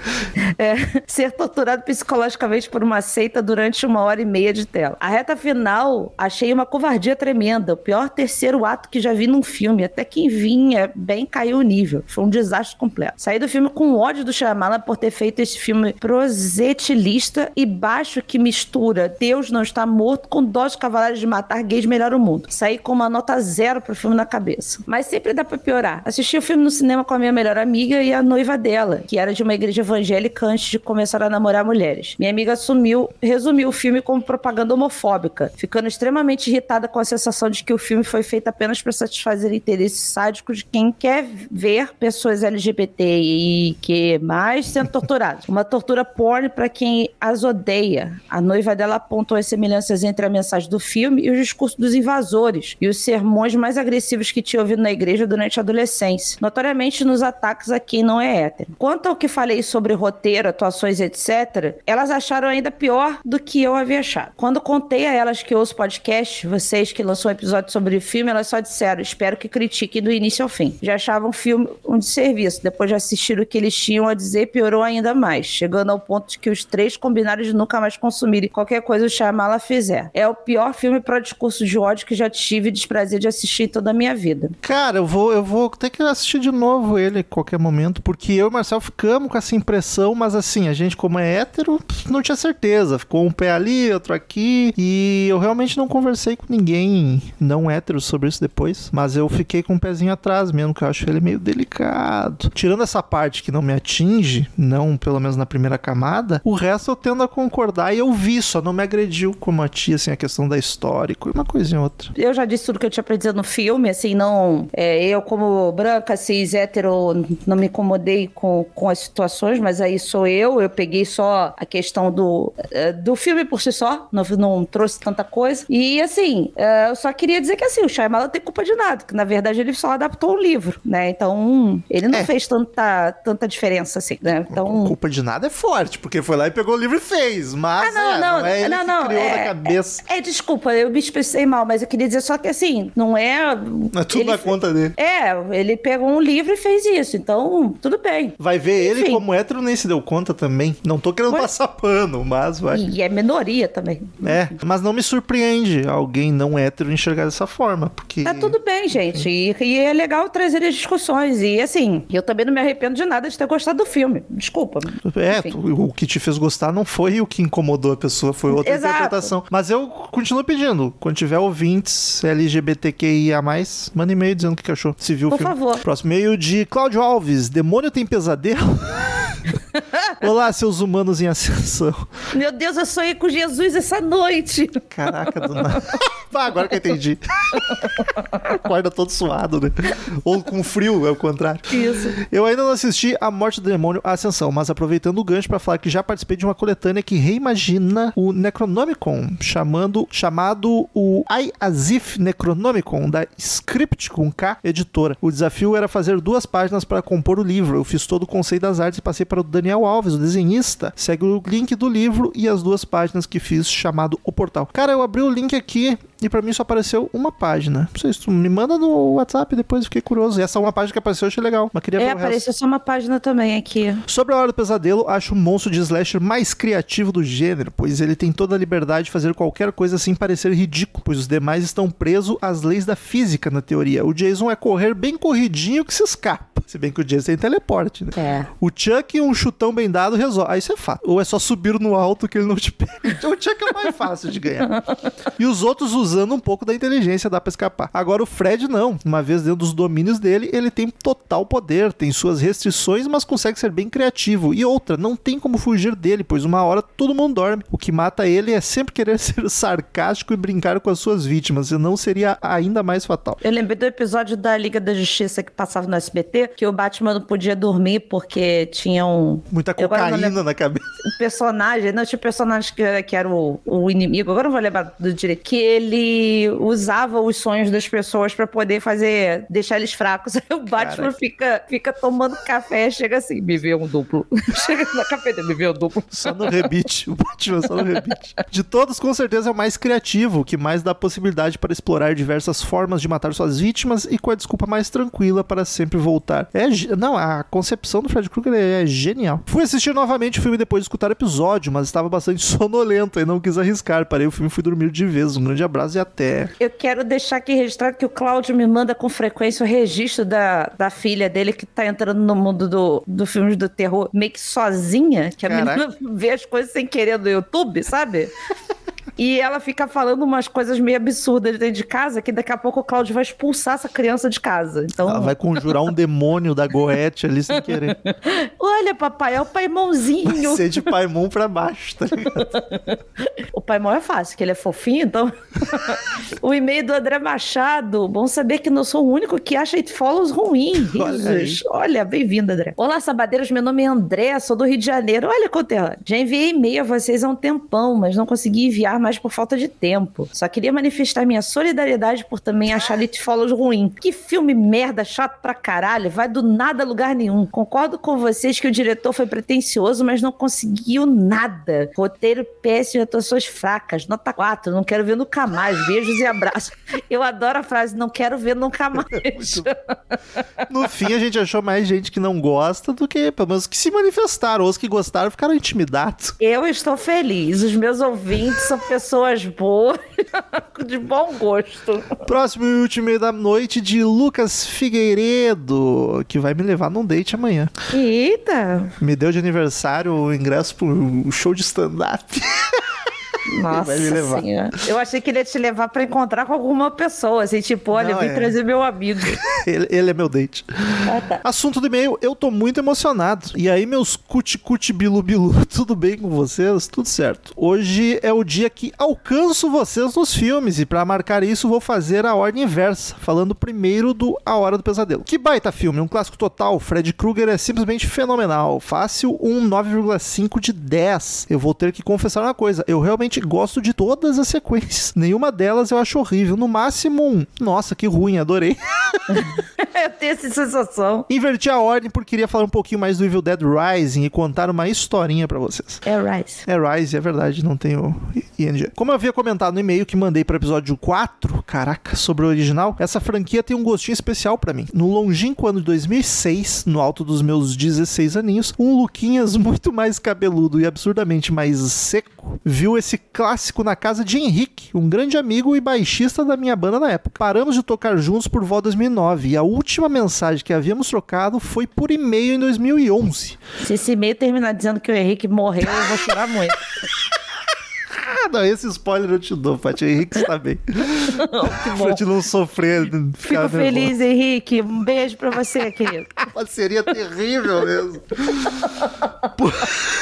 é, ser torturado psicologicamente por uma seita durante uma hora e meia de tela. A reta final, achei uma covardia tremenda. O pior terceiro ato que já vi num filme. Até quem vinha bem caiu o nível. Foi um desastre completo. Saí do filme com ódio do Shyamalan por ter feito esse filme prosetilista e baixo que mistura Deus não está morto com dó de de matar gays melhor o mundo. Saí com uma nota zero pro filme na cabeça. Mas sempre dá pra piorar. Assisti o filme no cinema com a minha melhor amiga e a noiva dela, que era de uma igreja evangélica antes de começar a namorar mulheres. Minha amiga assumiu, resumiu o filme como propaganda homofóbica, ficando extremamente irritada com a sensação de que o filme foi feito apenas para satisfazer interesses sádicos de quem quer ver pessoas LGBT e que mais sendo torturadas. Uma tortura porn para quem as odeia. A noiva dela apontou as semelhanças entre a mensagem do filme e o discurso dos invasores e os sermões mais agressivos que tinha ouvido na igreja durante a adolescência, notoriamente nos ataques a quem não é hétero. Quanto ao que falei sobre roteiro, atuações, etc., elas acharam ainda pior do que eu havia achado. Quando contei a elas que ouço podcast, vocês que lançou um episódio sobre o filme, elas só disseram: espero que critiquem do início ao fim. Já achavam o filme um desserviço. Depois de assistir o que eles tinham a dizer, piorou ainda mais, chegando ao ponto de que os três combinaram de nunca mais consumirem qualquer coisa o Shyamala fizer. É o pior filme para discurso de ódio que já tive desprazer de assistir em toda a minha vida. Cara, eu vou, eu vou ter que assistir de novo ele a qualquer momento, porque eu e o Marcel ficamos com essa impressão, mas assim, a gente, como é hétero, não tinha certeza. Ficou um pé ali, outro aqui, e eu realmente não conversei com ninguém não hétero sobre isso depois, mas eu fiquei com um pezinho atrás mesmo, que eu acho ele meio delicado. Tirando essa parte que não me atinge, não pelo menos na primeira camada, o resto eu tendo a concordar e eu vi, só não me agrediu como a tia, assim, a questão da história e uma coisa em outra. Eu já disse tudo que eu tinha pra dizer no filme, assim, não. É, eu, como branca, cis, hétero, não me incomodei com, com as situações, mas aí sou eu. Eu peguei só a questão do, é, do filme por si só, não, não trouxe tanta coisa. E, assim, é, eu só queria dizer que, assim, o Shyamalan não tem culpa de nada, que na verdade ele só adaptou um livro, né? Então, ele não É. fez tanta, tanta diferença, assim, né? Então. Culpa de nada é forte, porque foi lá e pegou o livro e fez, mas Ah, não, é, não, é ele não, não, criou é- na cabeça. É, desculpa, eu me expressei mal, mas eu queria dizer só que assim, não é. Não é tudo ele na conta dele. É, ele pegou um livro e fez isso, então tudo bem. Vai ver ele Enfim. como hétero nem se deu conta também. Não tô querendo Pois- passar pano, mas vai. E é minoria também. É, mas não me surpreende alguém não hétero enxergar dessa forma, porque... Tá tudo bem, gente. E, e é legal trazer as discussões. E assim, eu também não me arrependo de nada de ter gostado do filme. Desculpa. É, Enfim. o que te fez gostar não foi o que incomodou a pessoa, foi outra Exato. interpretação. Mas eu continuo pedindo, quando tiver ouvintes LGBTQIA+, manda e-mail dizendo o que achou, se viu Por o filme. favor. Próximo e-mail de Cláudio Alves, Demônio tem pesadelo? Olá, seus humanos em ascensão. Meu Deus, eu sonhei com Jesus essa noite. Caraca, do nada. Ah, agora que eu entendi. Acorda todo suado, né? Ou com frio, é o contrário. Isso. Eu ainda não assisti A Morte do Demônio A Ascensão, mas aproveitando o gancho pra falar que já participei de uma coletânea que reimagina o Necronomicon, chamando, chamado o Ai Azif Necronomicon, da Script com K, editora. O desafio era fazer duas páginas para compor o livro. Eu fiz todo o conceito das artes e passei para o Daniel Alves, o desenhista. Segue o link do livro e as duas páginas que fiz, chamado O Portal. Cara, eu abri o link aqui e pra mim só apareceu uma página. Não sei se tu me manda no WhatsApp depois, fiquei curioso. E essa uma página que apareceu eu achei legal, mas queria É, apareceu só uma página também aqui. Sobre a Hora do Pesadelo, acho o monstro de slasher mais criativo do gênero, pois ele tem toda a liberdade de fazer qualquer coisa sem parecer ridículo, pois os demais estão presos às leis da física na teoria. O Jason é correr bem corridinho que se escapa. Se bem que o Jason tem teleporte, né? É. O Chuck, um chutão bem dado, resolve. Aí isso é fácil. Ou é só subir no alto que ele não te pega. Então, o Chuck é o mais fácil de ganhar. E os outros usando um pouco da inteligência dá pra escapar. Agora o Fred não. Uma vez dentro dos domínios dele, ele tem total poder, tem suas restrições, mas consegue ser bem criativo. E outra, não tem como fugir dele, pois uma hora todo mundo dorme. O que mata ele é sempre querer ser sarcástico e brincar com as suas vítimas, e não seria ainda mais fatal. Eu lembrei do episódio da Liga da Justiça que passava no SBT, que o Batman não podia dormir porque tinha um, Muita cocaína lembro. na cabeça. um personagem, não, tinha personagem que, que era o, o inimigo, agora não vou lembrar do direito, que ele usava os sonhos das pessoas pra poder fazer, deixar eles fracos. Aí o Batman Caraca. fica, fica tomando café, chega assim, me vê um duplo. chega na cafeteria, me vê um duplo. Só no rebite. O Batman só no rebite. De todos, com certeza é o mais criativo, que mais dá possibilidade para explorar diversas formas de matar suas vítimas e com a desculpa mais tranquila para sempre voltar. É, não, a concepção do Fred Krueger é genial. Fui assistir novamente o filme depois de escutar o episódio, mas estava bastante sonolento e não quis arriscar. Parei o filme e fui dormir de vez. Um grande abraço e até. Eu quero deixar aqui registrado que o Cláudio me manda com frequência o registro da, da filha dele que tá entrando no mundo do, do filmes do terror meio que sozinha, que a Caraca. menina vê as coisas sem querer no YouTube, sabe? E ela fica falando umas coisas meio absurdas dentro de casa que daqui a pouco o Cláudio vai expulsar essa criança de casa. Então, Ela vai conjurar um demônio da Goethe ali sem querer. olha, papai, é o paimãozinho. Ser de Paimon pra baixo, tá ligado? O paimão é fácil, que ele é fofinho, então. o e-mail do André Machado. Bom saber que não sou o único que acha It Follows ruim. Olha. Risos. Olha, bem-vindo, André. Olá, sabadeiros. Meu nome é André, sou do Rio de Janeiro. Olha, conterrâneo. Já enviei e-mail a vocês há um tempão, mas não consegui enviar mais por falta de tempo. Só queria manifestar minha solidariedade por também achar It Follows ruim. Que filme merda, chato pra caralho, vai do nada a lugar nenhum. Concordo com vocês que o diretor foi pretencioso, mas não conseguiu nada. Roteiro péssimo, atuações fracas. Nota 4, não quero ver nunca mais. Beijos e abraços. Eu adoro a frase, não quero ver nunca mais. No fim, a gente achou mais gente que não gosta do que, pelo menos, que se manifestaram. Os que gostaram ficaram intimidados. Eu estou feliz. Os meus ouvintes são pessoas boas, de bom gosto. Próximo e último da noite de Lucas Figueiredo, que vai me levar num date amanhã. Eita! Me deu de aniversário o ingresso pro show de stand-up. Nossa vai me levar. senhora. Eu achei que ele ia te levar pra encontrar com alguma pessoa, assim, tipo, olha, Não, vim é. trazer meu amigo. ele, ele é meu date. Ah, tá. Assunto do e-mail, eu tô muito emocionado. E aí, meus cuti-cuti bilu-bilu, tudo bem com vocês? Tudo certo. Hoje é o dia que alcanço vocês nos filmes. E pra marcar isso, vou fazer a ordem inversa, falando primeiro do A Hora do Pesadelo. Que baita filme, um clássico total. Fred Krueger é simplesmente fenomenal. Fácil, um 9,5 de 10. Eu vou ter que confessar uma coisa, eu realmente gosto de todas as sequências. Nenhuma delas eu acho horrível. No máximo um, nossa, que ruim, adorei. Eu tenho essa sensação. Inverti a ordem porque queria falar um pouquinho mais do Evil Dead Rising e contar uma historinha pra vocês. É Rice. É Rise, é verdade, não tem o ING. Como eu havia comentado no e-mail que mandei para episódio 4, caraca, sobre o original, essa franquia tem um gostinho especial pra mim. No longínquo ano de 2006, no alto dos meus 16 aninhos, um Luquinhas muito mais cabeludo e absurdamente mais seco viu esse clássico na casa de Henrique, um grande amigo e baixista da minha banda na época. Paramos de tocar juntos por volta de 2009 e a última mensagem que havíamos trocado foi por e-mail em 2011. Se esse e-mail terminar dizendo que o Henrique morreu, eu vou chorar muito. Ah, não, esse spoiler eu te dou, Paty. O Henrique está bem. que pra te não sofrer. Fico feliz, Henrique. Um beijo pra você, querido. Seria terrível mesmo. Pu-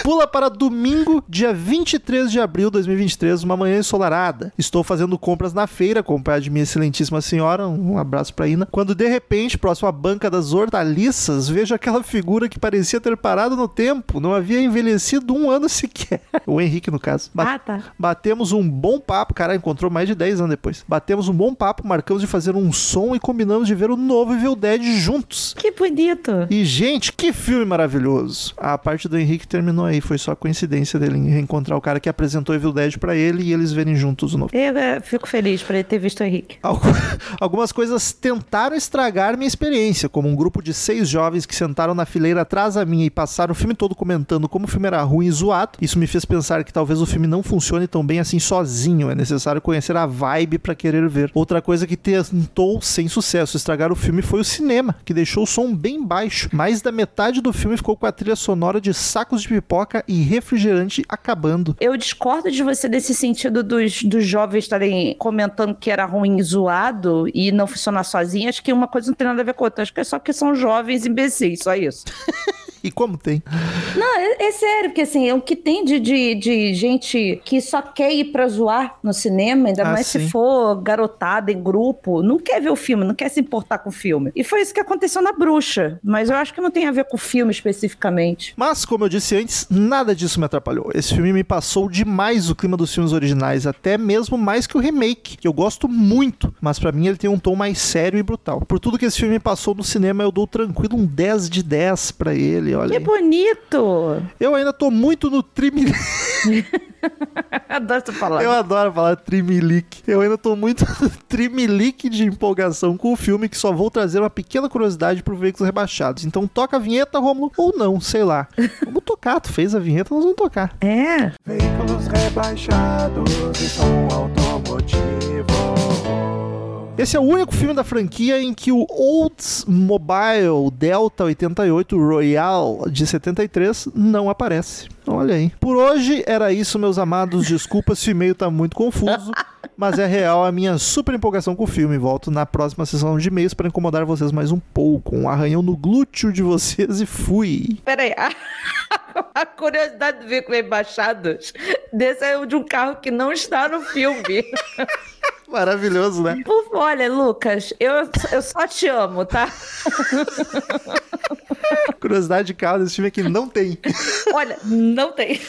Pula para domingo, dia 23 de abril de 2023, uma manhã ensolarada. Estou fazendo compras na feira, acompanhado de minha excelentíssima senhora, um abraço pra Ina. Quando de repente, próximo à banca das hortaliças, vejo aquela figura que parecia ter parado no tempo, não havia envelhecido um ano sequer. O Henrique, no caso. Ah, tá. Batemos um bom papo, cara, encontrou mais de 10 anos depois. Batemos um bom papo, marcamos de fazer um som e combinamos de ver o novo Evil Dead juntos. Que bonito. E, gente, que filme maravilhoso. A parte do Henrique terminou aí, foi só coincidência dele reencontrar o cara que apresentou Evil Dead pra ele e eles verem juntos o novo. Eu eh, fico feliz por ele ter visto o Henrique. Algu- Algumas coisas tentaram estragar minha experiência, como um grupo de seis jovens que sentaram na fileira atrás da minha e passaram o filme todo comentando como o filme era ruim e zoado. Isso me fez pensar que talvez o filme não funcione tão bem assim sozinho. É necessário conhecer a vibe pra querer ver. Outra coisa que tentou, sem sucesso, estragar o filme foi o cinema, que deixou o som bem baixo. Mais da metade do filme ficou com a trilha sonora de sacos de pipoca e refrigerante acabando. Eu discordo de você nesse sentido dos, dos jovens estarem comentando que era ruim e zoado e não funcionar sozinho. Acho que uma coisa não tem nada a ver com outra. Acho que é só que são jovens imbecis, só isso. E como tem? Não, é, é sério, porque assim, é o que tem de, de, de gente que só quer ir pra zoar no cinema, ainda Ah, mais sim. se for garotada em grupo, não quer ver o filme, não quer se importar com o filme. E foi isso que aconteceu na Bruxa, mas eu acho que não tem a ver com o filme especificamente. Mas, como eu disse antes, nada disso me atrapalhou. Esse filme me passou demais o clima dos filmes originais, até mesmo mais que o remake, que eu gosto muito, mas pra mim ele tem um tom mais sério e brutal. Por tudo que esse filme me passou no cinema, eu dou tranquilo um 10 de 10 pra ele, olha. Que aí. bonito! Eu ainda tô muito no trimilique. Adoro essa palavra. Eu adoro falar trimilique. Eu ainda tô muito no trimilique de empolgação com o filme, que só vou trazer uma pequena curiosidade pro Veículos Rebaixados. Então toca a vinheta, Romulo, ou não, sei lá. Vamos tocar, tu fez a vinheta, nós vamos tocar. É. Veículos rebaixados e som automotivo. Esse é o único filme da franquia em que o Oldsmobile Delta 88 Royal de 73 não aparece. Olha aí. Por hoje era isso, meus amados. Desculpa se o e-mail tá muito confuso, mas é real a minha super empolgação com o filme. Volto na próxima sessão de e-mails para incomodar vocês mais um pouco. Um arranhão no glúteo de vocês e fui. Peraí, a, curiosidade de ver com embaixados desse é o de um carro que não está no filme. Maravilhoso, né? Por- Olha, Lucas, eu, eu só te amo, tá? Curiosidade de carro desse filme aqui não tem. Olha, não tem.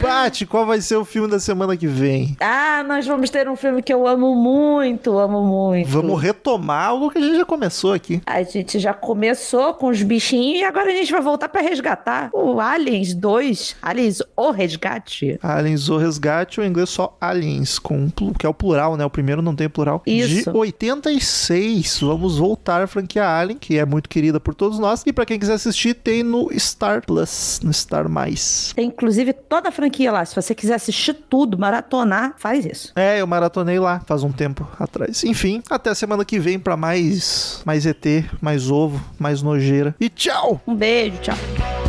Paty, qual vai ser o filme da semana que vem? Ah, nós vamos ter um filme que eu amo muito, amo muito. Vamos retomar algo que a gente já começou aqui. A gente já começou com os bichinhos e agora a gente vai voltar pra resgatar o Aliens 2. Aliens, o resgate. Aliens o Resgate, ou em inglês só Aliens, com, que é o plural, né? O primeiro não tem plural. Isso. De 86. Vamos voltar à franquia Alien, que é muito querida por todos nós. E pra quem quiser assistir, tem no Star Plus, no Star Mais. Tem inclusive toda a franquia lá. Se você quiser assistir tudo, maratonar, faz isso. É, eu maratonei lá faz um tempo atrás. Enfim, até semana que vem pra mais mais ET, mais ovo, mais nojeira. E tchau! Um beijo, tchau.